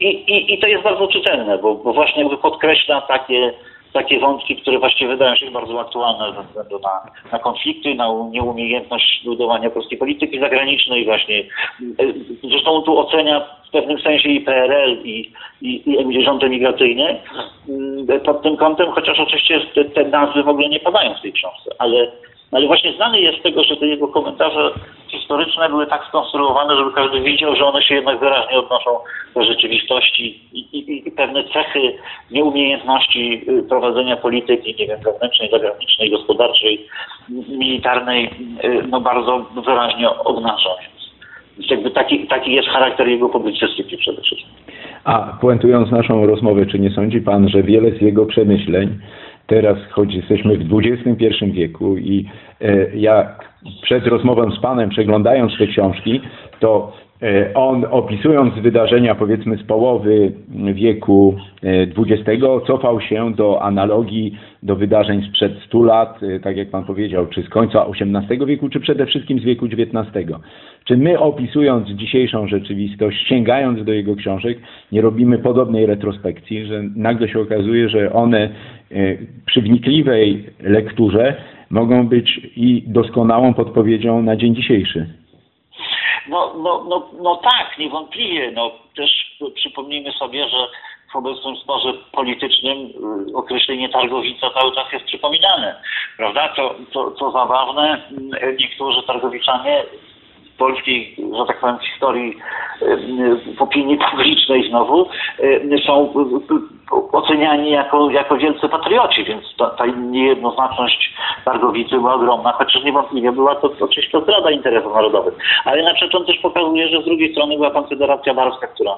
I, i, I to jest bardzo czytelne, bo, bo właśnie podkreśla takie, takie wątki, które właściwie wydają się bardzo aktualne ze względu na, na konflikty, na nieumiejętność budowania polskiej polityki zagranicznej właśnie. Zresztą tu ocenia w pewnym sensie i PRL i, i, i rząd emigracyjny pod tym kątem, chociaż oczywiście te, te nazwy w ogóle nie padają w tej książce, ale Ale właśnie znany jest z tego, że te jego komentarze historyczne były tak skonstruowane, żeby każdy widział, że one się jednak wyraźnie odnoszą do rzeczywistości i, i, i pewne cechy nieumiejętności y, prowadzenia polityki, nie wiem, wewnętrznej, zagranicznej, gospodarczej, militarnej, y, no bardzo wyraźnie obnażą. Więc jakby taki, taki jest charakter jego publicystyki przede wszystkim. A puentując naszą rozmowę, czy nie sądzi Pan, że wiele z jego przemyśleń teraz, choć jesteśmy w XXI wieku i e, jak przed rozmową z Panem, przeglądając te książki, to on opisując wydarzenia powiedzmy z połowy wieku XX cofał się do analogii do wydarzeń sprzed 100 lat, e, tak jak Pan powiedział, czy z końca XVIII wieku, czy przede wszystkim z wieku XIX. Czy my opisując dzisiejszą rzeczywistość, sięgając do jego książek, nie robimy podobnej retrospekcji, że nagle się okazuje, że one e, przy wnikliwej lekturze mogą być i doskonałą podpowiedzią na dzień dzisiejszy? No, no, no, no tak, niewątpliwie. No, też przypomnijmy sobie, że w obecnym sporze politycznym y, określenie targowica cały czas jest przypominane. Prawda? To, to, to zabawne, y, niektórzy targowiczanie w polskiej, że tak powiem, historii y, w opinii publicznej znowu y, są y, oceniani jako, jako wielcy patrioci, więc ta, ta niejednoznaczność targowicy była ogromna, chociaż niewątpliwie była to oczywiście zdrada interesów narodowych. Ale na przykład on też pokazuje, że z drugiej strony była Konfederacja Barska, która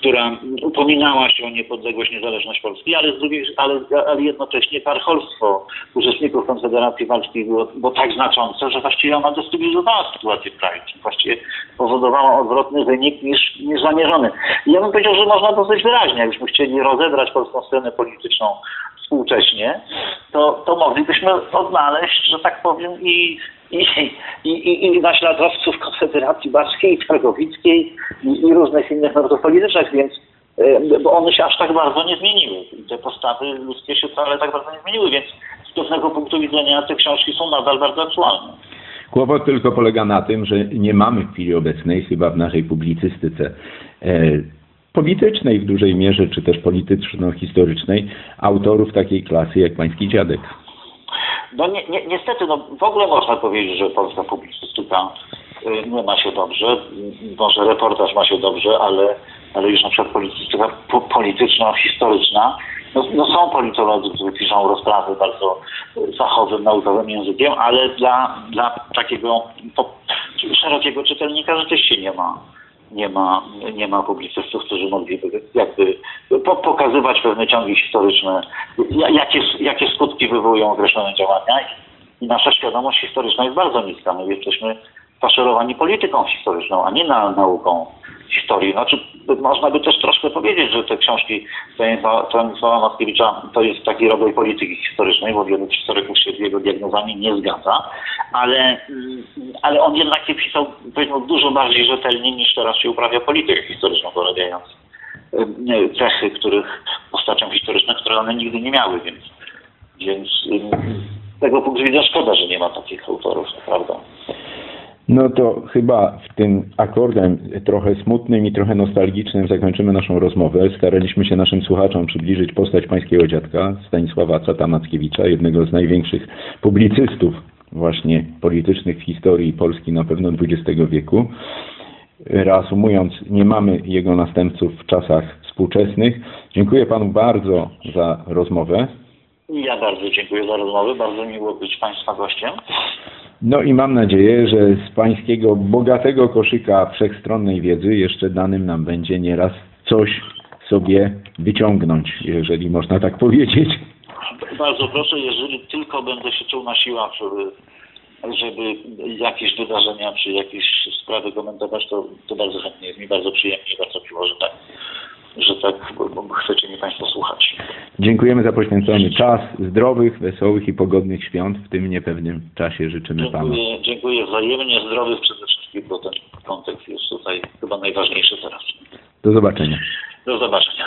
która upominała się o niepodległość, niezależność Polski, ale, z drugiej, ale, ale jednocześnie parcholstwo uczestników Konfederacji Walskiej było, było tak znaczące, że właściwie ona destabilizowała sytuację w kraju, czyli właściwie powodowała odwrotny wynik niż, niż zamierzony. I ja bym powiedział, że można dosyć wyraźnie, jakbyśmy chcieli rozebrać polską scenę polityczną współcześnie, to, to moglibyśmy odnaleźć, że tak powiem, i i, i, i, naśladowców Konfederacji Barskiej, Targowickiej i, i różnych innych narodów politycznych, więc e, bo one się aż tak bardzo nie zmieniły. Te postawy ludzkie się wcale tak bardzo nie zmieniły, więc z pewnego punktu widzenia te książki są nadal bardzo aktualne. Kłopot tylko polega na tym, że nie mamy w chwili obecnej, chyba w naszej publicystyce e, politycznej w dużej mierze, czy też polityczno-historycznej, autorów takiej klasy jak pański dziadek. No ni ni niestety, no w ogóle można powiedzieć, że polska publicystyka y, nie ma się dobrze. Może reportaż ma się dobrze, ale, ale już na przykład publicystyka po polityczna, historyczna. No, no, są politolodzy, którzy piszą rozprawy bardzo fachowym, naukowym językiem, ale dla, dla takiego szerokiego czytelnika rzeczywiście nie ma nie ma, nie ma publicystów, którzy mogliby jakby pokazywać pewne ciągi historyczne, jakie, jakie skutki wywołują określone działania. I nasza świadomość historyczna jest bardzo niska. My jesteśmy faszerowani polityką historyczną, a nie na, nauką historii. Znaczy, można by też troszkę powiedzieć, że te książki Stanisława Mackiewicza to jest taki rodzaj polityki historycznej, bo wielu historyków się z jego diagnozami nie zgadza, ale, mm, ale on jednak je pisał powiedzmy dużo bardziej rzetelnie niż teraz się uprawia politykę historyczną, porabiając y, cechy, których postaciom historycznym, które one nigdy nie miały, więc, więc z tego punktu widzenia szkoda, że nie ma takich autorów, prawda? No to chyba w tym akordem trochę smutnym i trochę nostalgicznym zakończymy naszą rozmowę. Staraliśmy się naszym słuchaczom przybliżyć postać pańskiego dziadka, Stanisława Cata Mackiewicza, jednego z największych publicystów właśnie politycznych w historii Polski na pewno XX wieku. Reasumując, nie mamy jego następców w czasach współczesnych. Dziękuję panu bardzo za rozmowę. Ja bardzo dziękuję za rozmowę. Bardzo miło być państwa gościem. No i mam nadzieję, że z pańskiego bogatego koszyka wszechstronnej wiedzy jeszcze danym nam będzie nieraz coś sobie wyciągnąć, jeżeli można tak powiedzieć. Bardzo proszę, jeżeli tylko będę się czuł na siłach, żeby, żeby jakieś wydarzenia czy jakieś sprawy komentować, to, to bardzo chętnie. Jest mi bardzo przyjemnie bardzo miło, że tak, że tak chcecie mnie Państwo słuchać. Dziękujemy za poświęcony czas. Zdrowych, wesołych i pogodnych świąt w tym niepewnym czasie życzymy Panu. Dziękuję, dziękuję wzajemnie, zdrowych przede wszystkim, bo ten kontekst jest tutaj chyba najważniejszy teraz. Do zobaczenia. Do zobaczenia.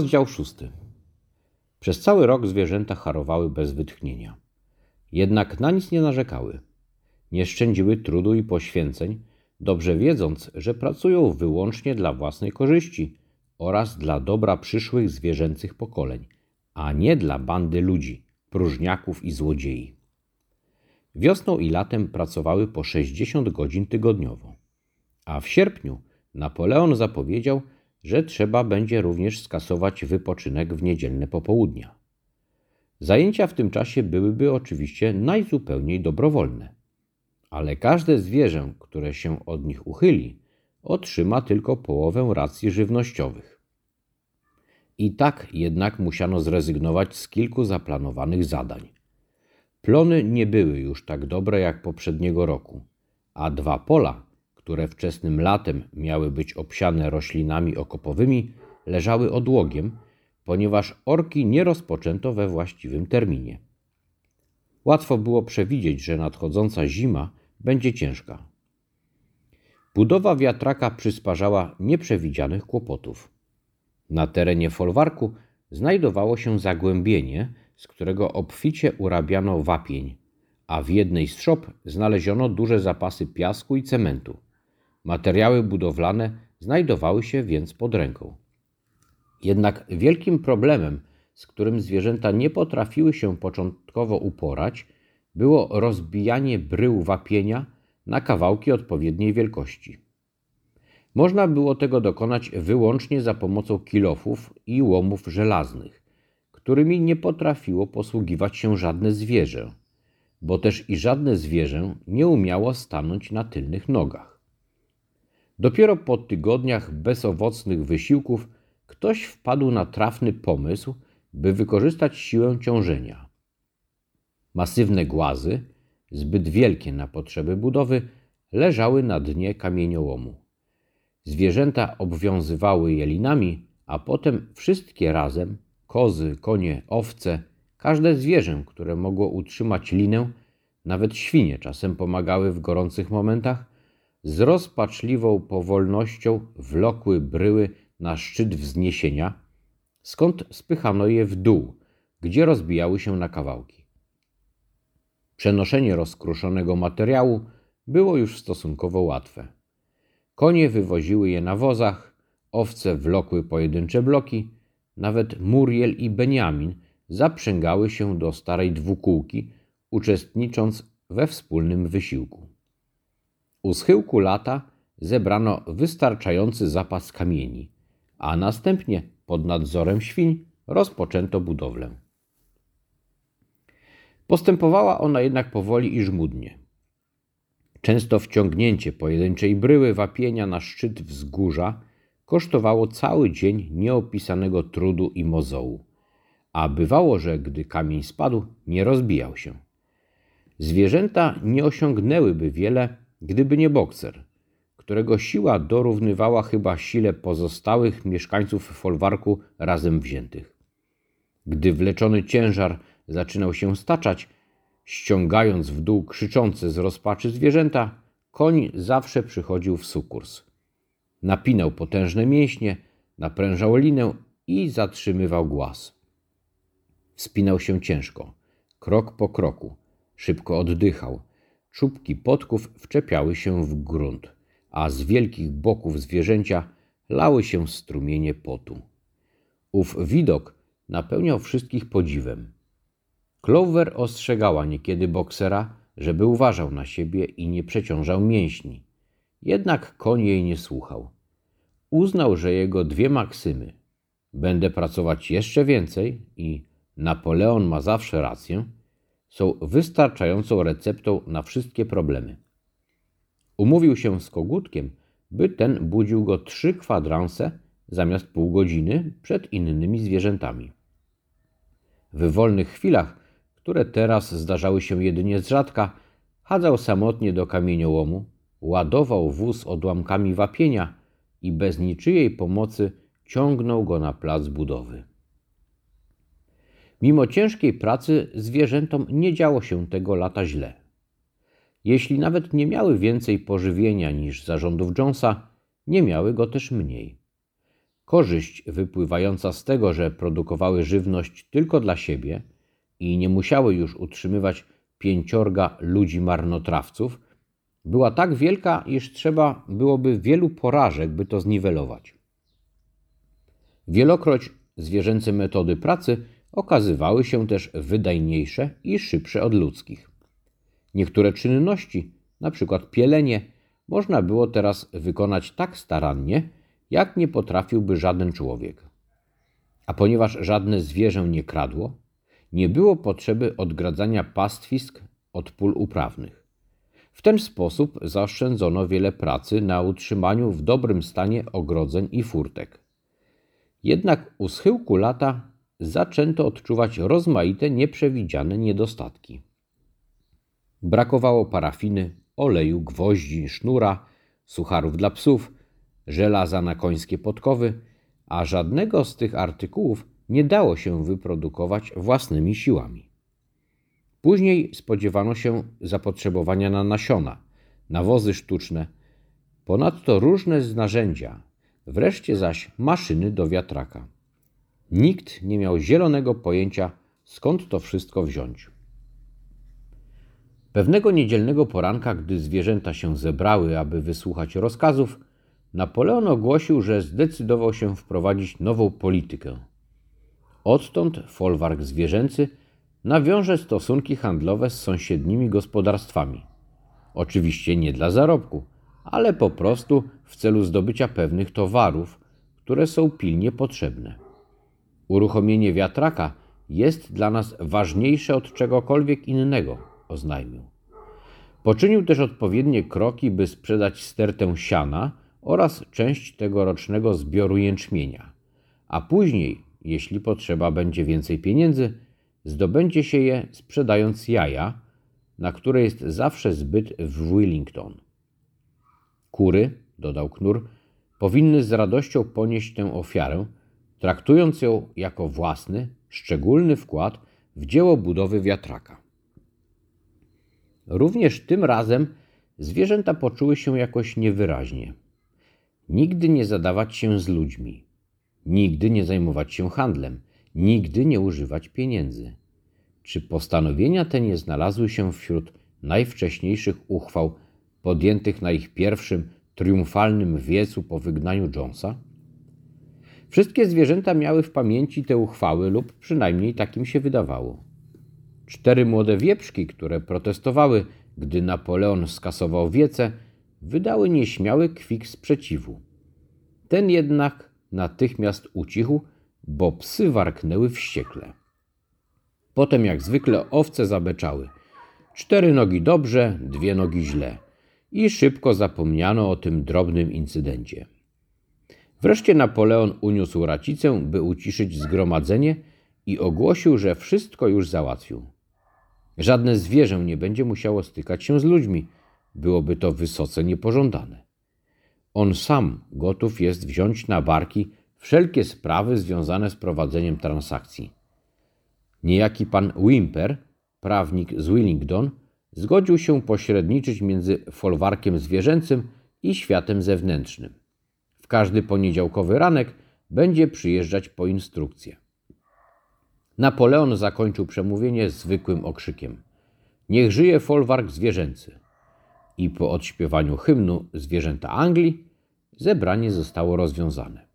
Rozdział szósty. Przez cały rok zwierzęta harowały bez wytchnienia. Jednak na nic nie narzekały. Nie szczędziły trudu i poświęceń, dobrze wiedząc, że pracują wyłącznie dla własnej korzyści oraz dla dobra przyszłych zwierzęcych pokoleń, a nie dla bandy ludzi, próżniaków i złodziei. Wiosną i latem pracowały po 60 godzin tygodniowo, a w sierpniu Napoleon zapowiedział, że trzeba będzie również skasować wypoczynek w niedzielne popołudnia. Zajęcia w tym czasie byłyby oczywiście najzupełniej dobrowolne, ale każde zwierzę, które się od nich uchyli, otrzyma tylko połowę racji żywnościowych. I tak jednak musiano zrezygnować z kilku zaplanowanych zadań. Plony nie były już tak dobre jak poprzedniego roku, a dwa pola, które wczesnym latem miały być obsiane roślinami okopowymi, leżały odłogiem, ponieważ orki nie rozpoczęto we właściwym terminie. Łatwo było przewidzieć, że nadchodząca zima będzie ciężka. Budowa wiatraka przysparzała nieprzewidzianych kłopotów. Na terenie folwarku znajdowało się zagłębienie, z którego obficie urabiano wapień, a w jednej z szop znaleziono duże zapasy piasku i cementu. Materiały budowlane znajdowały się więc pod ręką. Jednak wielkim problemem, z którym zwierzęta nie potrafiły się początkowo uporać, było rozbijanie brył wapienia na kawałki odpowiedniej wielkości. Można było tego dokonać wyłącznie za pomocą kilofów i łomów żelaznych, którymi nie potrafiło posługiwać się żadne zwierzę, bo też i żadne zwierzę nie umiało stanąć na tylnych nogach. Dopiero po tygodniach bezowocnych wysiłków ktoś wpadł na trafny pomysł, by wykorzystać siłę ciążenia. Masywne głazy, zbyt wielkie na potrzeby budowy, leżały na dnie kamieniołomu. Zwierzęta obwiązywały je linami, a potem wszystkie razem kozy, konie, owce, każde zwierzę, które mogło utrzymać linę, nawet świnie czasem pomagały w gorących momentach, z rozpaczliwą powolnością wlokły bryły na szczyt wzniesienia, skąd spychano je w dół, gdzie rozbijały się na kawałki. Przenoszenie rozkruszonego materiału było już stosunkowo łatwe. Konie wywoziły je na wozach, owce wlokły pojedyncze bloki, nawet Muriel i Beniamin zaprzęgały się do starej dwukółki, uczestnicząc we wspólnym wysiłku. U schyłku lata zebrano wystarczający zapas kamieni, a następnie pod nadzorem świń rozpoczęto budowlę. Postępowała ona jednak powoli i żmudnie. Często wciągnięcie pojedynczej bryły wapienia na szczyt wzgórza kosztowało cały dzień nieopisanego trudu i mozołu, a bywało, że gdy kamień spadł, nie rozbijał się. Zwierzęta nie osiągnęłyby wiele, gdyby nie bokser, którego siła dorównywała chyba sile pozostałych mieszkańców folwarku razem wziętych. Gdy wleczony ciężar zaczynał się staczać, ściągając w dół krzyczące z rozpaczy zwierzęta, koń zawsze przychodził w sukurs. Napinał potężne mięśnie, naprężał linę i zatrzymywał głaz. Wspinał się ciężko, krok po kroku, szybko oddychał. Czubki podków wczepiały się w grunt, a z wielkich boków zwierzęcia lały się strumienie potu. Ów widok napełniał wszystkich podziwem. Clover ostrzegała niekiedy boksera, żeby uważał na siebie i nie przeciążał mięśni. Jednak koń jej nie słuchał. Uznał, że jego dwie maksymy będę pracować jeszcze więcej i Napoleon ma zawsze rację są wystarczającą receptą na wszystkie problemy. Umówił się z kogutkiem, by ten budził go trzy kwadranse zamiast pół godziny przed innymi zwierzętami. W wolnych chwilach, które teraz zdarzały się jedynie z rzadka, chadzał samotnie do kamieniołomu, ładował wóz odłamkami wapienia i bez niczyjej pomocy ciągnął go na plac budowy. Mimo ciężkiej pracy zwierzętom nie działo się tego lata źle. Jeśli nawet nie miały więcej pożywienia niż zarządów Jonesa, nie miały go też mniej. Korzyść wypływająca z tego, że produkowały żywność tylko dla siebie i nie musiały już utrzymywać pięciorga ludzi marnotrawców, była tak wielka, iż trzeba byłoby wielu porażek, by to zniwelować. Wielokroć zwierzęce metody pracy okazywały się też wydajniejsze i szybsze od ludzkich. Niektóre czynności, przykład pielenie, można było teraz wykonać tak starannie, jak nie potrafiłby żaden człowiek. A ponieważ żadne zwierzę nie kradło, nie było potrzeby odgradzania pastwisk od pól uprawnych. W ten sposób zaoszczędzono wiele pracy na utrzymaniu w dobrym stanie ogrodzeń i furtek. Jednak u schyłku lata zaczęto odczuwać rozmaite nieprzewidziane niedostatki. Brakowało parafiny, oleju, gwoździ, sznura, sucharów dla psów, żelaza na końskie podkowy, a żadnego z tych artykułów nie dało się wyprodukować własnymi siłami. Później spodziewano się zapotrzebowania na nasiona, nawozy sztuczne, ponadto różne narzędzia, wreszcie zaś maszyny do wiatraka. Nikt nie miał zielonego pojęcia, skąd to wszystko wziąć. Pewnego niedzielnego poranka, gdy zwierzęta się zebrały, aby wysłuchać rozkazów, Napoleon ogłosił, że zdecydował się wprowadzić nową politykę. Odtąd folwark zwierzęcy nawiąże stosunki handlowe z sąsiednimi gospodarstwami. Oczywiście nie dla zarobku, ale po prostu w celu zdobycia pewnych towarów, które są pilnie potrzebne. Uruchomienie wiatraka jest dla nas ważniejsze od czegokolwiek innego, oznajmił. Poczynił też odpowiednie kroki, by sprzedać stertę siana oraz część tegorocznego zbioru jęczmienia, a później, jeśli potrzeba będzie więcej pieniędzy, zdobędzie się je sprzedając jaja, na które jest zawsze zbyt w Willington. Kury, dodał Knur, powinny z radością ponieść tę ofiarę, traktując ją jako własny, szczególny wkład w dzieło budowy wiatraka. Również tym razem zwierzęta poczuły się jakoś niewyraźnie. Nigdy nie zadawać się z ludźmi, nigdy nie zajmować się handlem, nigdy nie używać pieniędzy. Czy postanowienia te nie znalazły się wśród najwcześniejszych uchwał podjętych na ich pierwszym triumfalnym wiecu po wygnaniu Jonesa? Wszystkie zwierzęta miały w pamięci te uchwały, lub przynajmniej takim się wydawało. Cztery młode wieprzki, które protestowały, gdy Napoleon skasował wiece, wydały nieśmiały kwik sprzeciwu. Ten jednak natychmiast ucichł, bo psy warknęły wściekle. Potem, jak zwykle, owce zabeczały. Cztery nogi dobrze, dwie nogi źle. I szybko zapomniano o tym drobnym incydencie. Wreszcie Napoleon uniósł racicę, by uciszyć zgromadzenie i ogłosił, że wszystko już załatwił. Żadne zwierzę nie będzie musiało stykać się z ludźmi. Byłoby to wysoce niepożądane. On sam gotów jest wziąć na barki wszelkie sprawy związane z prowadzeniem transakcji. Niejaki pan Wimper, prawnik z Willingdon, zgodził się pośredniczyć między folwarkiem zwierzęcym i światem zewnętrznym. Każdy poniedziałkowy ranek będzie przyjeżdżać po instrukcję. Napoleon zakończył przemówienie zwykłym okrzykiem: Niech żyje folwark zwierzęcy! I po odśpiewaniu hymnu zwierzęta Anglii zebranie zostało rozwiązane.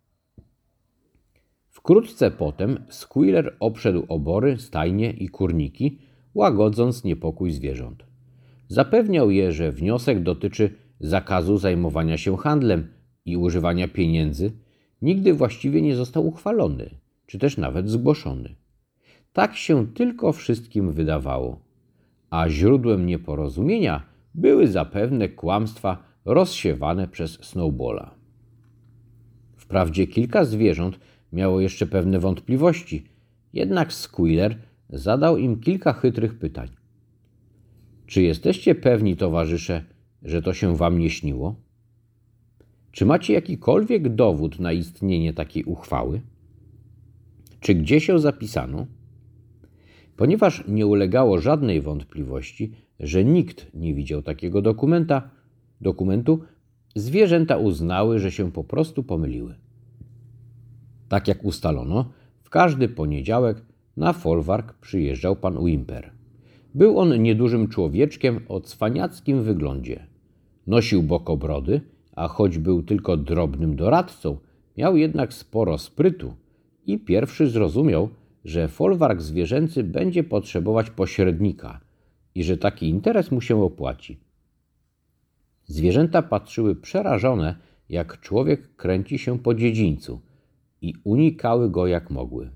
Wkrótce potem Squealer obszedł obory, stajnie i kurniki, łagodząc niepokój zwierząt. Zapewniał je, że wniosek dotyczy zakazu zajmowania się handlem i używania pieniędzy nigdy właściwie nie został uchwalony, czy też nawet zgłoszony. Tak się tylko wszystkim wydawało, a źródłem nieporozumienia były zapewne kłamstwa rozsiewane przez Snowballa. Wprawdzie kilka zwierząt miało jeszcze pewne wątpliwości, jednak Squealer zadał im kilka chytrych pytań. Czy jesteście pewni, towarzysze, że to się wam nie śniło? Czy macie jakikolwiek dowód na istnienie takiej uchwały? Czy gdzie się zapisano? Ponieważ nie ulegało żadnej wątpliwości, że nikt nie widział takiego dokumenta, dokumentu, zwierzęta uznały, że się po prostu pomyliły. Tak jak ustalono, w każdy poniedziałek na folwark przyjeżdżał pan Wimper. Był on niedużym człowieczkiem o cwaniackim wyglądzie. Nosił bokobrody, a choć był tylko drobnym doradcą, miał jednak sporo sprytu i pierwszy zrozumiał, że folwark zwierzęcy będzie potrzebować pośrednika i że taki interes mu się opłaci. Zwierzęta patrzyły przerażone, jak człowiek kręci się po dziedzińcu i unikały go jak mogły.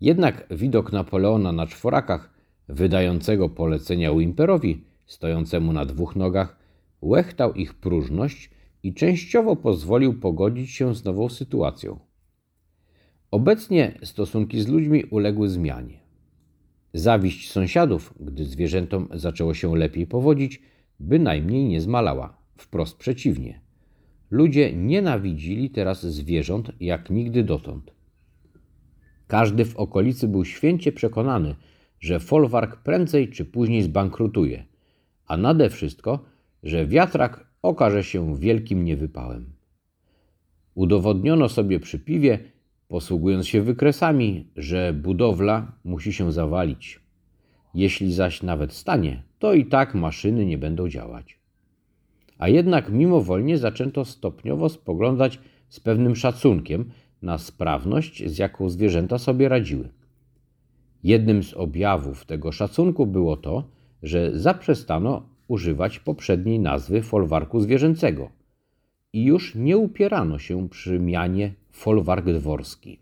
Jednak widok Napoleona na czworakach, wydającego polecenia Wimperowi, stojącemu na dwóch nogach, łechtał ich próżność i częściowo pozwolił pogodzić się z nową sytuacją. Obecnie stosunki z ludźmi uległy zmianie. Zawiść sąsiadów, gdy zwierzętom zaczęło się lepiej powodzić, bynajmniej nie zmalała. Wprost przeciwnie. Ludzie nienawidzili teraz zwierząt jak nigdy dotąd. Każdy w okolicy był święcie przekonany, że folwark prędzej czy później zbankrutuje, a nade wszystko, że wiatrak okaże się wielkim niewypałem. Udowodniono sobie przy piwie, posługując się wykresami, że budowla musi się zawalić. Jeśli zaś nawet stanie, to i tak maszyny nie będą działać. A jednak mimowolnie zaczęto stopniowo spoglądać z pewnym szacunkiem na sprawność, z jaką zwierzęta sobie radziły. Jednym z objawów tego szacunku było to, że zaprzestano używać poprzedniej nazwy folwarku zwierzęcego i już nie upierano się przy mianie folwark dworski.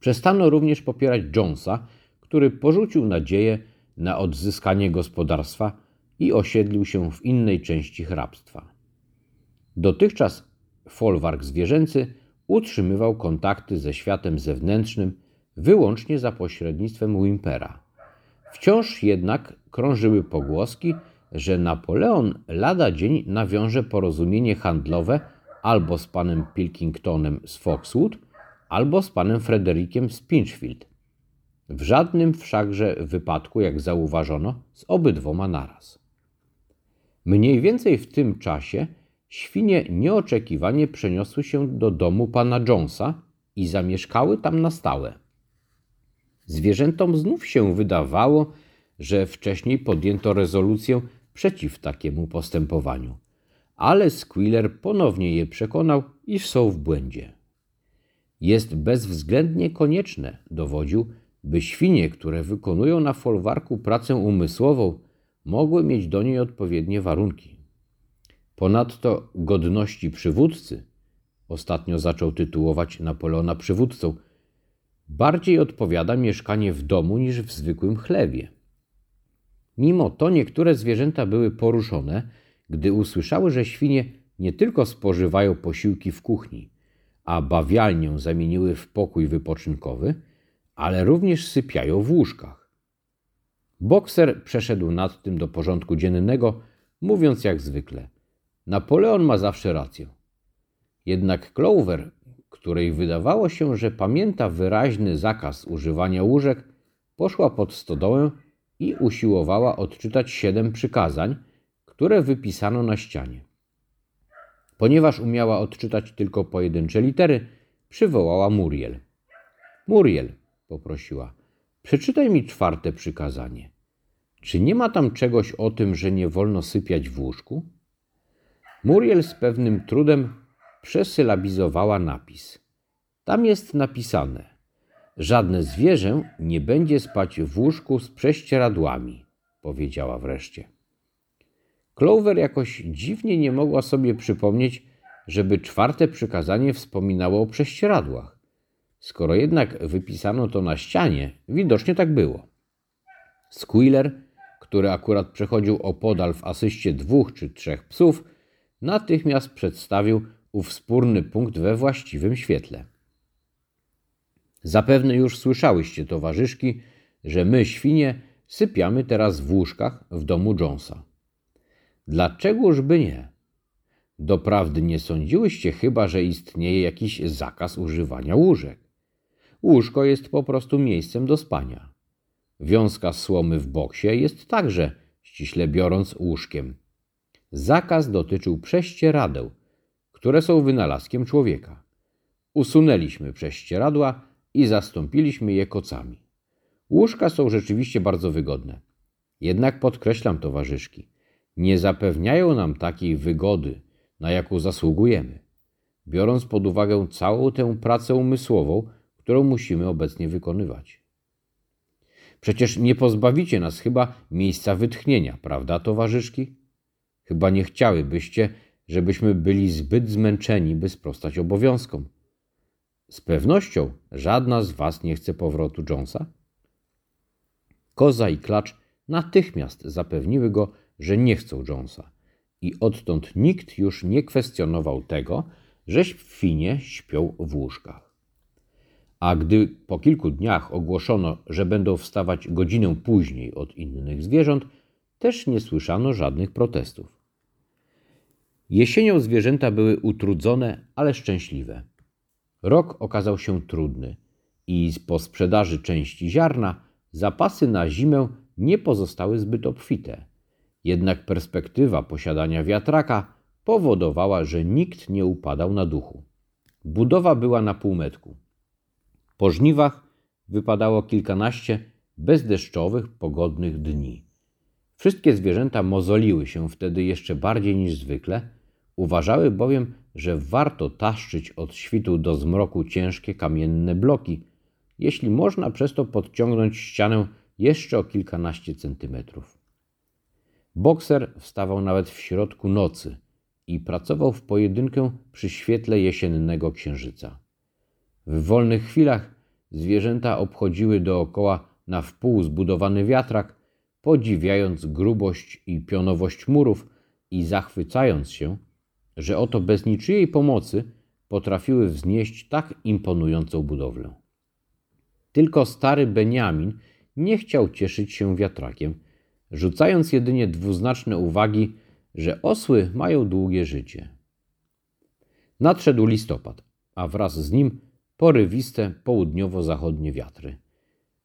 Przestano również popierać Jonesa, który porzucił nadzieję na odzyskanie gospodarstwa i osiedlił się w innej części hrabstwa. Dotychczas folwark zwierzęcy utrzymywał kontakty ze światem zewnętrznym wyłącznie za pośrednictwem Wimpera. Wciąż jednak krążyły pogłoski, że Napoleon lada dzień nawiąże porozumienie handlowe albo z panem Pilkingtonem z Foxwood, albo z panem Frederikiem z Pinchfield. W żadnym wszakże wypadku, jak zauważono, z obydwoma naraz. Mniej więcej w tym czasie świnie nieoczekiwanie przeniosły się do domu pana Jonesa i zamieszkały tam na stałe. Zwierzętom znów się wydawało, że wcześniej podjęto rezolucję przeciw takiemu postępowaniu, ale Squealer ponownie je przekonał, iż są w błędzie. Jest bezwzględnie konieczne, dowodził, by świnie, które wykonują na folwarku pracę umysłową, mogły mieć do niej odpowiednie warunki. Ponadto godności przywódcy, ostatnio zaczął tytułować Napoleona przywódcą, bardziej odpowiada mieszkanie w domu niż w zwykłym chlewie. Mimo to niektóre zwierzęta były poruszone, gdy usłyszały, że świnie nie tylko spożywają posiłki w kuchni, a bawialnię zamieniły w pokój wypoczynkowy, ale również sypiają w łóżkach. Bokser przeszedł nad tym do porządku dziennego, mówiąc jak zwykle: Napoleon ma zawsze rację. Jednak Clover, której wydawało się, że pamięta wyraźny zakaz używania łóżek, poszła pod stodołę i usiłowała odczytać siedem przykazań, które wypisano na ścianie. Ponieważ umiała odczytać tylko pojedyncze litery, przywołała Muriel. Muriel, poprosiła, przeczytaj mi czwarte przykazanie. Czy nie ma tam czegoś o tym, że nie wolno sypiać w łóżku? Muriel z pewnym trudem przesylabizowała napis. Tam jest napisane: Żadne zwierzę nie będzie spać w łóżku z prześcieradłami, powiedziała wreszcie. Clover jakoś dziwnie nie mogła sobie przypomnieć, żeby czwarte przykazanie wspominało o prześcieradłach. Skoro jednak wypisano to na ścianie, widocznie tak było. Squealer, który akurat przechodził opodal w asyście dwóch czy trzech psów, natychmiast przedstawił ów punkt we właściwym świetle. Zapewne już słyszałyście, towarzyszki, że my, świnie, sypiamy teraz w łóżkach w domu Jonesa. Dlaczegoż by nie? Doprawdy nie sądziłyście chyba, że istnieje jakiś zakaz używania łóżek. Łóżko jest po prostu miejscem do spania. Wiązka słomy w boksie jest także, ściśle biorąc, łóżkiem. Zakaz dotyczył prześcieradeł, które są wynalazkiem człowieka. Usunęliśmy prześcieradła i zastąpiliśmy je kocami. Łóżka są rzeczywiście bardzo wygodne. Jednak podkreślam, towarzyszki, nie zapewniają nam takiej wygody, na jaką zasługujemy, biorąc pod uwagę całą tę pracę umysłową, którą musimy obecnie wykonywać. Przecież nie pozbawicie nas chyba miejsca wytchnienia, prawda, towarzyszki? Chyba nie chciałybyście, żebyśmy byli zbyt zmęczeni, by sprostać obowiązkom. Z pewnością żadna z was nie chce powrotu Jonesa? Koza i klacz natychmiast zapewniły go, że nie chcą Jonesa i odtąd nikt już nie kwestionował tego, że świnie śpią w łóżkach. A gdy po kilku dniach ogłoszono, że będą wstawać godzinę później od innych zwierząt, też nie słyszano żadnych protestów. Jesienią zwierzęta były utrudzone, ale szczęśliwe. Rok okazał się trudny i po sprzedaży części ziarna zapasy na zimę nie pozostały zbyt obfite. Jednak perspektywa posiadania wiatraka powodowała, że nikt nie upadał na duchu. Budowa była na półmetku. Po żniwach wypadało kilkanaście bezdeszczowych, pogodnych dni. Wszystkie zwierzęta mozoliły się wtedy jeszcze bardziej niż zwykle, uważały bowiem, że warto taszczyć od świtu do zmroku ciężkie kamienne bloki, jeśli można przez to podciągnąć ścianę jeszcze o kilkanaście centymetrów. Bokser wstawał nawet w środku nocy i pracował w pojedynkę przy świetle jesiennego księżyca. W wolnych chwilach zwierzęta obchodziły dookoła na wpół zbudowany wiatrak, podziwiając grubość i pionowość murów i zachwycając się, że oto bez niczyjej pomocy potrafiły wznieść tak imponującą budowlę. Tylko stary Beniamin nie chciał cieszyć się wiatrakiem, rzucając jedynie dwuznaczne uwagi, że osły mają długie życie. Nadszedł listopad, a wraz z nim porywiste południowo-zachodnie wiatry.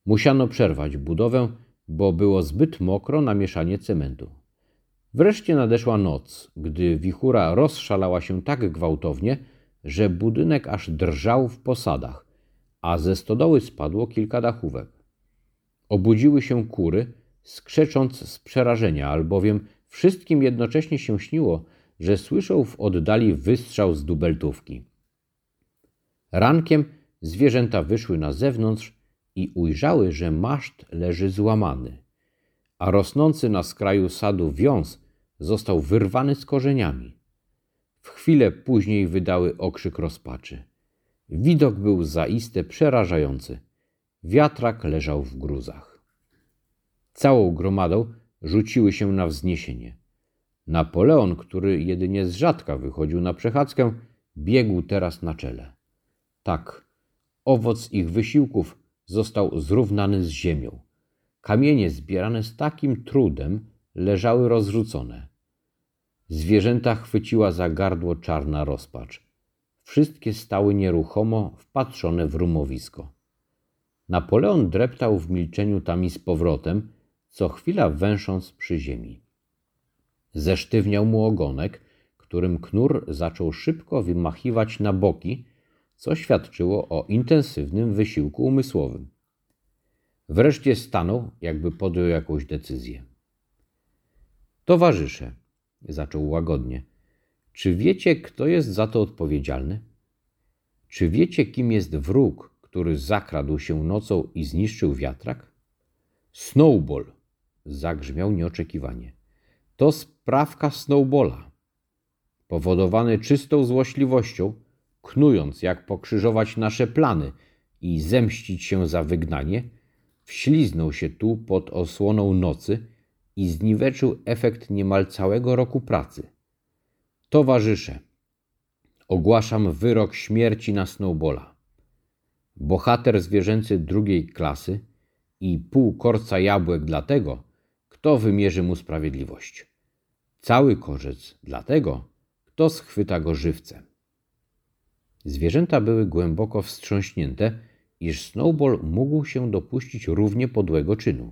Musiano przerwać budowę, bo było zbyt mokro na mieszanie cementu. Wreszcie nadeszła noc, gdy wichura rozszalała się tak gwałtownie, że budynek aż drżał w posadach, a ze stodoły spadło kilka dachówek. Obudziły się kury, skrzecząc z przerażenia, albowiem wszystkim jednocześnie się śniło, że słyszą w oddali wystrzał z dubeltówki. Rankiem zwierzęta wyszły na zewnątrz i ujrzały, że maszt leży złamany, a rosnący na skraju sadu wiąz został wyrwany z korzeniami. W chwilę później wydały okrzyk rozpaczy. Widok był zaiste przerażający. Wiatrak leżał w gruzach. Całą gromadą rzuciły się na wzniesienie. Napoleon, który jedynie z rzadka wychodził na przechadzkę, biegł teraz na czele. Tak, owoc ich wysiłków został zrównany z ziemią. Kamienie zbierane z takim trudem leżały rozrzucone. Zwierzęta chwyciła za gardło czarna rozpacz. Wszystkie stały nieruchomo, wpatrzone w rumowisko. Napoleon dreptał w milczeniu tam i z powrotem, co chwila węsząc przy ziemi. Zesztywniał mu ogonek, którym knur zaczął szybko wymachiwać na boki, co świadczyło o intensywnym wysiłku umysłowym. Wreszcie stanął, jakby podjął jakąś decyzję. Towarzysze, zaczął łagodnie, czy wiecie, kto jest za to odpowiedzialny? Czy wiecie, kim jest wróg, który zakradł się nocą i zniszczył wiatrak? Snowball, zagrzmiał nieoczekiwanie. To sprawka Snowballa. Powodowany czystą złośliwością, knując jak pokrzyżować nasze plany i zemścić się za wygnanie, wśliznął się tu pod osłoną nocy i zniweczył efekt niemal całego roku pracy. Towarzysze, ogłaszam wyrok śmierci na Snowballa. Bohater zwierzęcy drugiej klasy i pół korca jabłek dla tego, kto wymierzy mu sprawiedliwość. Cały korzec dla tego, kto schwyta go żywcem. Zwierzęta były głęboko wstrząśnięte, iż Snowball mógł się dopuścić równie podłego czynu.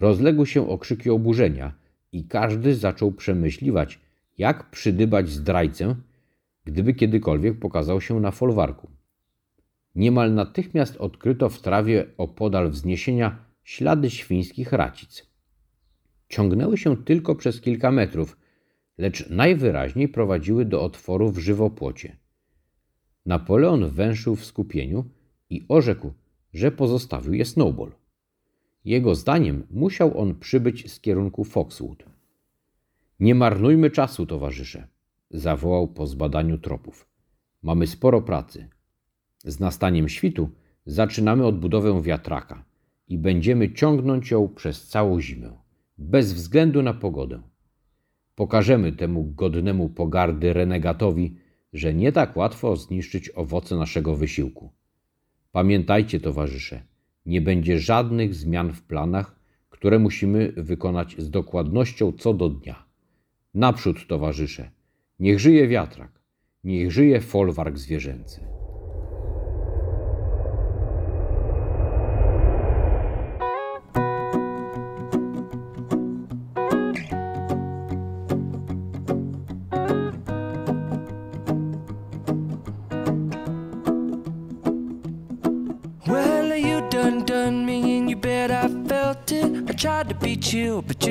Rozległy się okrzyki oburzenia i każdy zaczął przemyśliwać, jak przydybać zdrajcę, gdyby kiedykolwiek pokazał się na folwarku. Niemal natychmiast odkryto w trawie opodal wzniesienia ślady świńskich racic. Ciągnęły się tylko przez kilka metrów, lecz najwyraźniej prowadziły do otworu w żywopłocie. Napoleon węszył w skupieniu i orzekł, że pozostawił je Snowball. Jego zdaniem musiał on przybyć z kierunku Foxwood. Nie marnujmy czasu, towarzysze, zawołał po zbadaniu tropów. Mamy sporo pracy. Z nastaniem świtu zaczynamy odbudowę wiatraka i będziemy ciągnąć ją przez całą zimę, bez względu na pogodę. Pokażemy temu godnemu pogardy renegatowi, że nie tak łatwo zniszczyć owoce naszego wysiłku. Pamiętajcie, towarzysze, nie będzie żadnych zmian w planach, które musimy wykonać z dokładnością co do dnia. Naprzód, towarzysze, niech żyje wiatrak, niech żyje folwark zwierzęcy.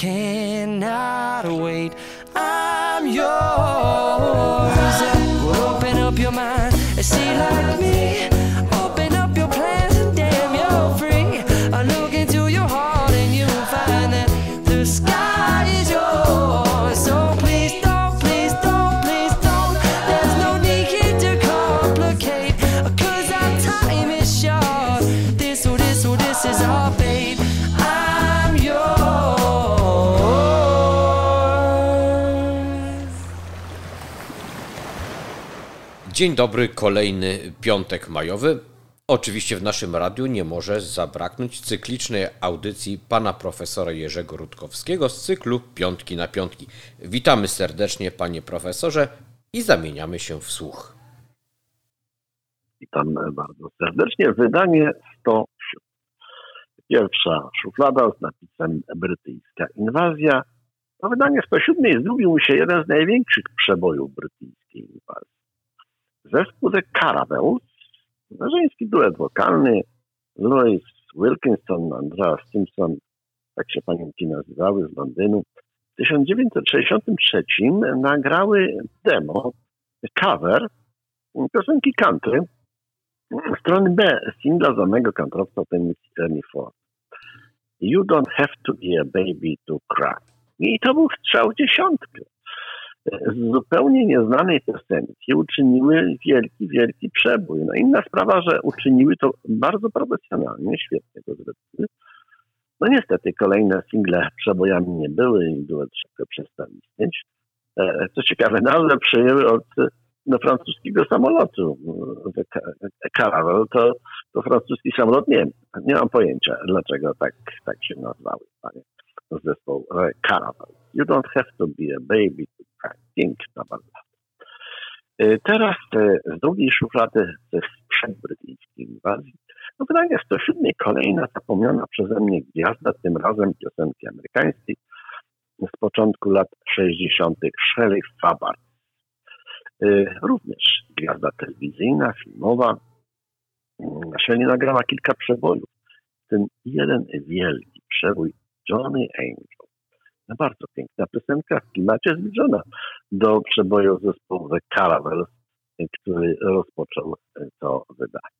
cannot wait. I'm yours. Dzień dobry, kolejny piątek majowy. Oczywiście w naszym radiu nie może zabraknąć cyklicznej audycji pana profesora Jerzego Rutkowskiego z cyklu Piątki na Piątki. Witamy serdecznie, panie profesorze, i zamieniamy się w słuch. Witam bardzo serdecznie. Wydanie 107. Pierwsza szuflada z napisem Brytyjska inwazja. To wydanie 107 zgubił się jeden z największych przebojów brytyjskiej inwazji. Zespół The Caravels, żeński duet wokalny, Louis Wilkinson, Andreas Simpson, tak się panienki nazywały z Londynu. W 1963 nagrały demo, cover piosenki country, strony B singla znanego kantrowca Ernie Ford. You don't have to be a baby to cry. I to był strzał dziesiątkę. Z zupełnie nieznanej piosenki uczyniły wielki, wielki przebój. No inna sprawa, że uczyniły to bardzo profesjonalnie, świetnie to zrobiły. No niestety kolejne single przebojami nie były i duet szybko przestał istnieć. E, Co ciekawe, nazwę przyjęły od no, francuskiego samolotu. E, Caravel to, to francuski samolot, nie nie mam pojęcia dlaczego tak, tak się nazwały, panie zespół e, Caravel. You don't have to be a baby to cry. Piękna bardzo. E, Teraz e, z drugiej szuflady ze sprzęt brytyjskiej inwazji. No wydanie 107 kolejna zapomniana przeze mnie gwiazda, tym razem piosenki amerykańskiej z początku lat 60. Shelley Fabar. E, Również gwiazda telewizyjna, filmowa. Mm, Shelley nagrała kilka przebojów. Ten jeden wielki przebój Johnny Angel. No bardzo piękna piosenka w klimacie zbliżona do przeboju zespołu The Caravels, który rozpoczął to wydanie.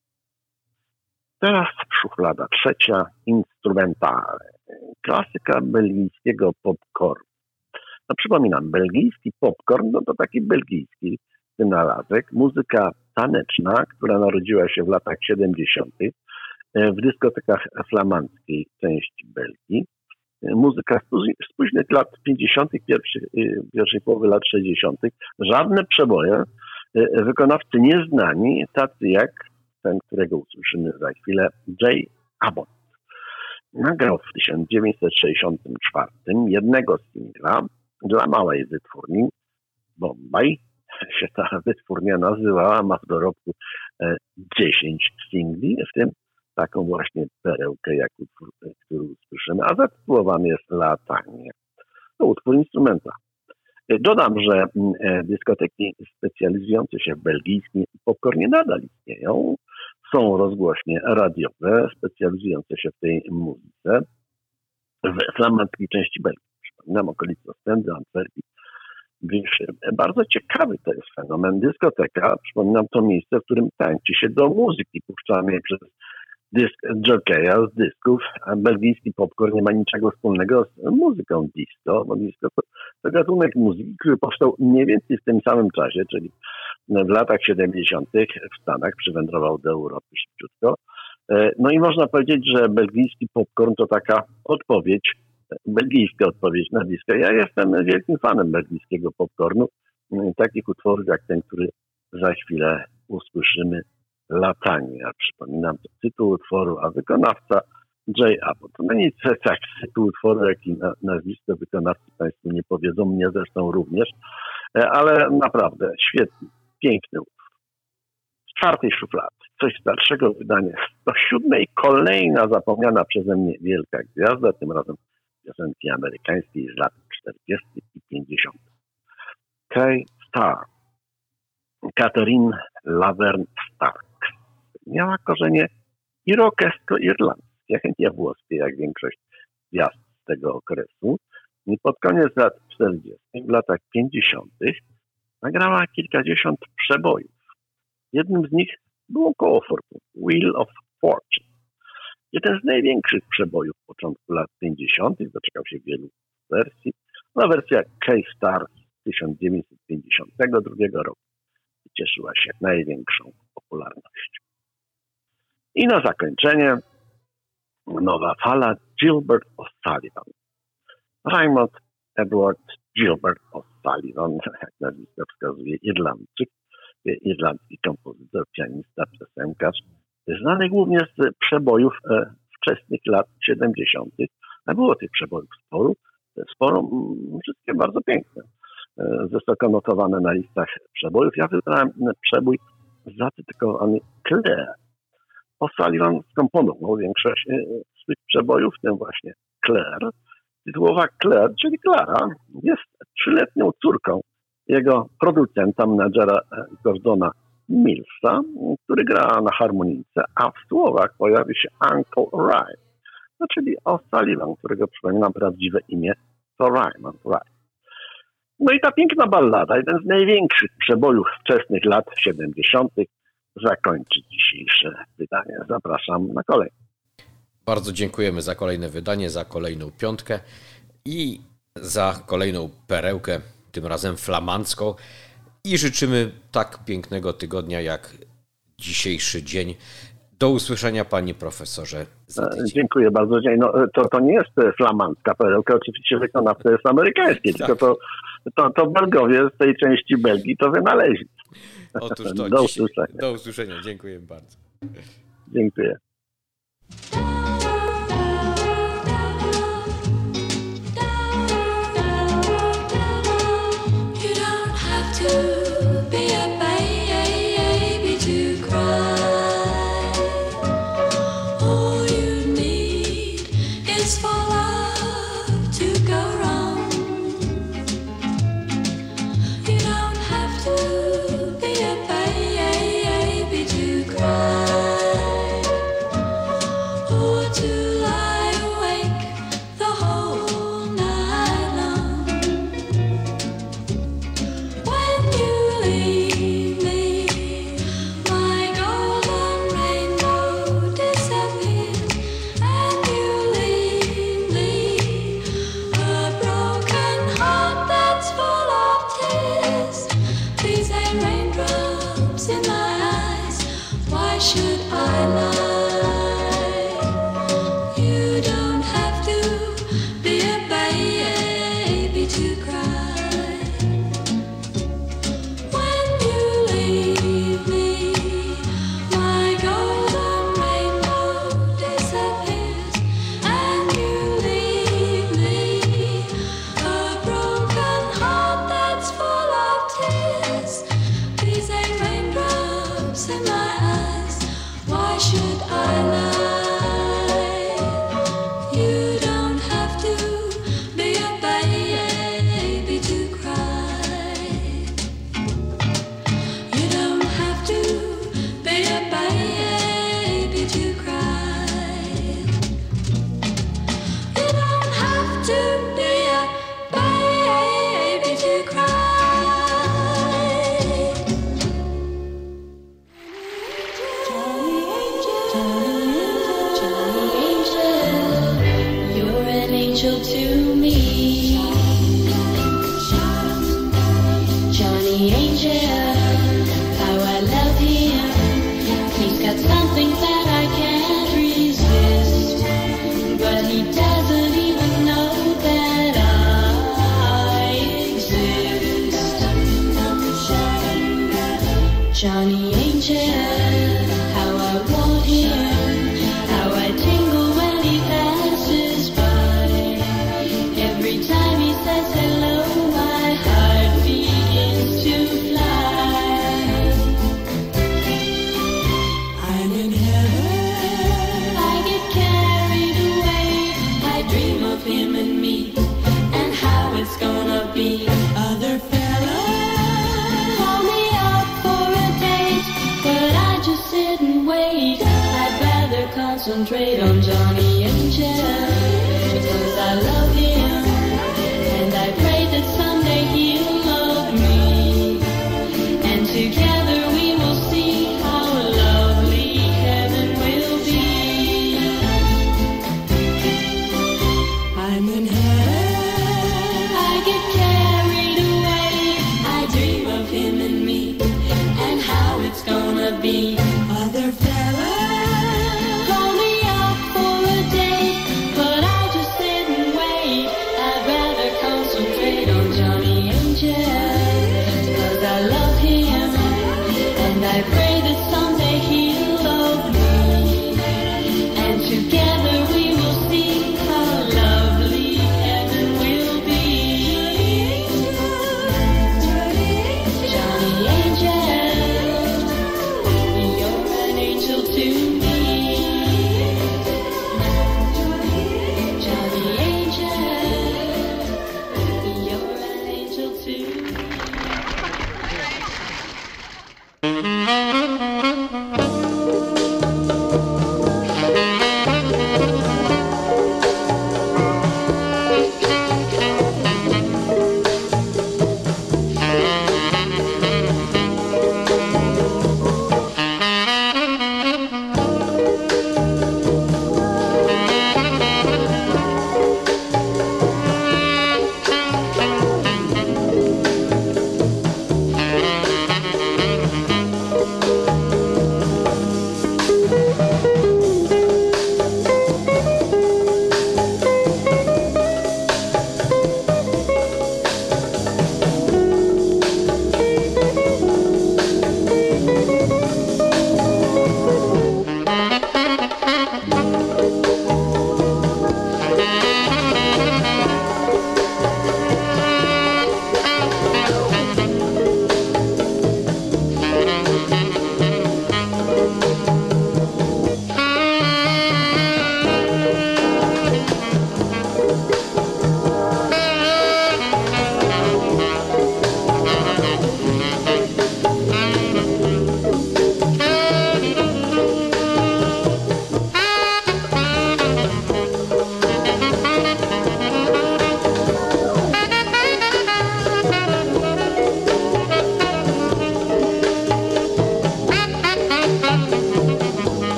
Teraz szuflada trzecia, instrumentalne. Klasyka belgijskiego popcornu. No przypominam, belgijski popcorn, no to taki belgijski wynalazek, muzyka taneczna, która narodziła się w latach 70. w dyskotekach flamandzkiej części Belgii muzyka z póź- z późnych lat 50., pierwszych, y, pierwszej połowy lat 60., żadne przeboje, y, wykonawcy nieznani, tacy jak ten, którego usłyszymy za chwilę, Jay Abbott. Nagrał w 1964 jednego singla dla małej wytwórni, Bombay, się ta wytwórnia nazywała, ma w dorobku e, 10 singli, w tym taką właśnie perełkę, jak utwór, który usłyszymy, a zatytułowany jest Latanie. To utwór instrumenta. Dodam, że e, dyskoteki specjalizujące się w belgijskim popcornie nadal istnieją. Są rozgłośnie radiowe specjalizujące się w tej muzyce w flamandzkiej części Belgii. Przypominam okolice Ostendy, Antwerpii, Wiesz, bardzo ciekawy to jest fenomen. Dyskoteka, przypominam, to miejsce, w którym tańczy się do muzyki puszczanej przez dysk jockeya z dysków, a belgijski popcorn nie ma niczego wspólnego z muzyką disco, bo disco to, to gatunek muzyki, który powstał mniej więcej w tym samym czasie, czyli w latach 70. w Stanach, przywędrował do Europy szybciutko. E, No i można powiedzieć, że belgijski popcorn to taka odpowiedź, belgijska odpowiedź na disco. Ja jestem wielkim fanem belgijskiego popcornu, m, takich utworów jak ten, który za chwilę usłyszymy, Latanie. Ja przypominam, to tytuł utworu, a wykonawca Jay Abbott. No nic tak z tytułu utworu, jak i na, nazwisko wykonawcy Państwu nie powiedzą, mnie zresztą również, E, ale naprawdę świetny, piękny utwór. Z czwartej szuflady, coś starszego wydania, 107 kolejna zapomniana przeze mnie wielka gwiazda, tym razem piosenki amerykańskiej z lat 40. i 50. Kay Starr, Catherine Laverne Stark. Miała korzenie irokesko-irlandzkie, nie włoskie, jak większość gwiazd z tego okresu. I pod koniec lat 40., w latach 50., nagrała kilkadziesiąt przebojów. Jednym z nich było koło fortuny, Wheel of Fortune. Jeden z największych przebojów początku lat 50. doczekał się wielu wersji. No, wersja K-Star z 1952 roku cieszyła się największą popularnością. I na zakończenie nowa fala Gilbert O'Sullivan. Raymond Edward Gilbert O'Sullivan, jak nazwisko wskazuje, Irlandczyk, irlandzki kompozytor, pianista, piosenkarz, znany głównie z przebojów e, wczesnych lat 70., a było tych przebojów sporo, sporo, wszystkie bardzo piękne, e, wysoko notowane na listach przebojów. Ja wybrałem przebój zatytułowany Claire. Ostali skomponował większość e, z tych przebojów, w tym właśnie Claire. Tytułowa Claire, czyli Klara, jest trzyletnią córką jego producenta, menadżera e, Gordona Millsa, który gra na harmonijce, a w słowach pojawi się Uncle Ryan, no czyli O'Sullivan, którego przypominam prawdziwe imię to Ryman. Ryan. No i ta piękna ballada, jeden z największych przebojów wczesnych lat 70., zakończyć dzisiejsze wydanie. Zapraszam na kolejne. Bardzo dziękujemy za kolejne wydanie, za kolejną piątkę i za kolejną perełkę, tym razem flamandzką. I życzymy tak pięknego tygodnia jak dzisiejszy dzień. Do usłyszenia, panie profesorze. E, dziękuję bardzo. No, to, to nie jest flamandzka perełka, oczywiście wykonawca jest amerykański, tak. tylko to to, to Belgowie z tej części Belgii to wynaleźli. Otóż to. Do usłyszenia. Do usłyszenia. Dziękuję bardzo. Dziękuję.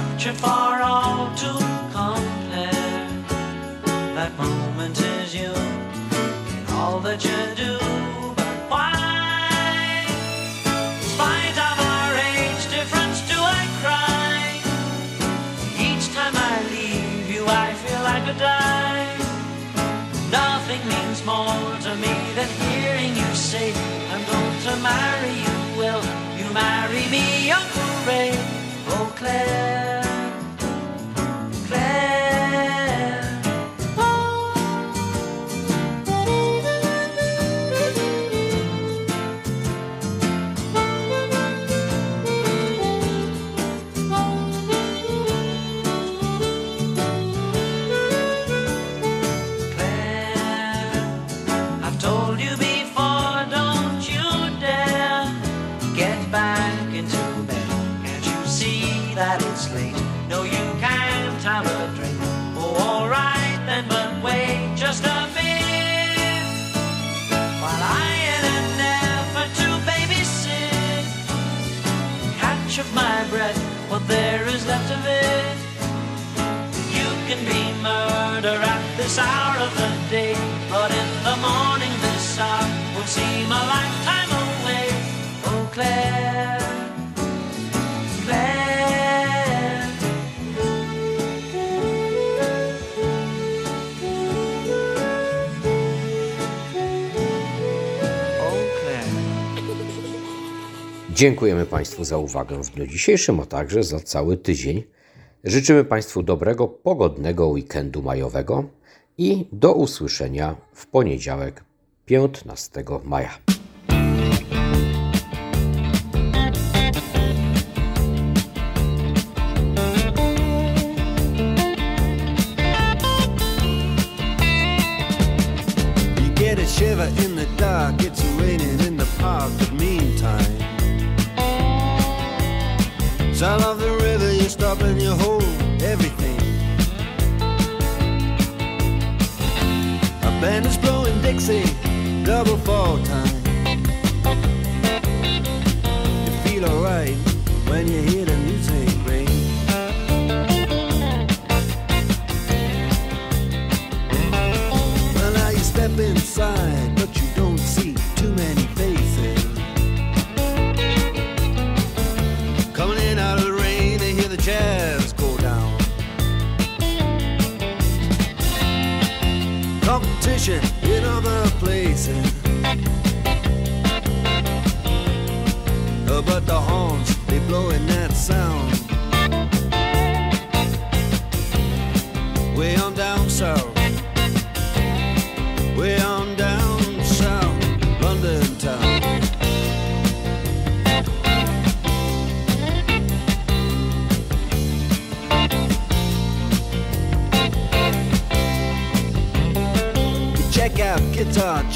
Was captured for all to compare, that moment is you in all that you do. But why, in our age difference, do I cry? Each time I leave you, I feel like a die. Nothing means more to me than hearing you say, I'm going to marry you. Will you marry me, Uncle Ray? Claire, Claire. This hour of the day, but in the morning this hour will seem a lifetime away. Oh, Claire, Claire. Oh, Claire. Dziękujemy Państwu za uwagę w dniu dzisiejszym, a także za cały tydzień. Życzymy Państwu dobrego, pogodnego weekendu majowego i do usłyszenia w poniedziałek 15 maja. Sound of the river, double fall time. You feel alright when you hear the music ring. Well, now you step inside, but you don't see too many faces. Coming in out of the rain, they hear the jazz go down. Competition places. Uh, But the horns, they blowing that sound. Way on down south.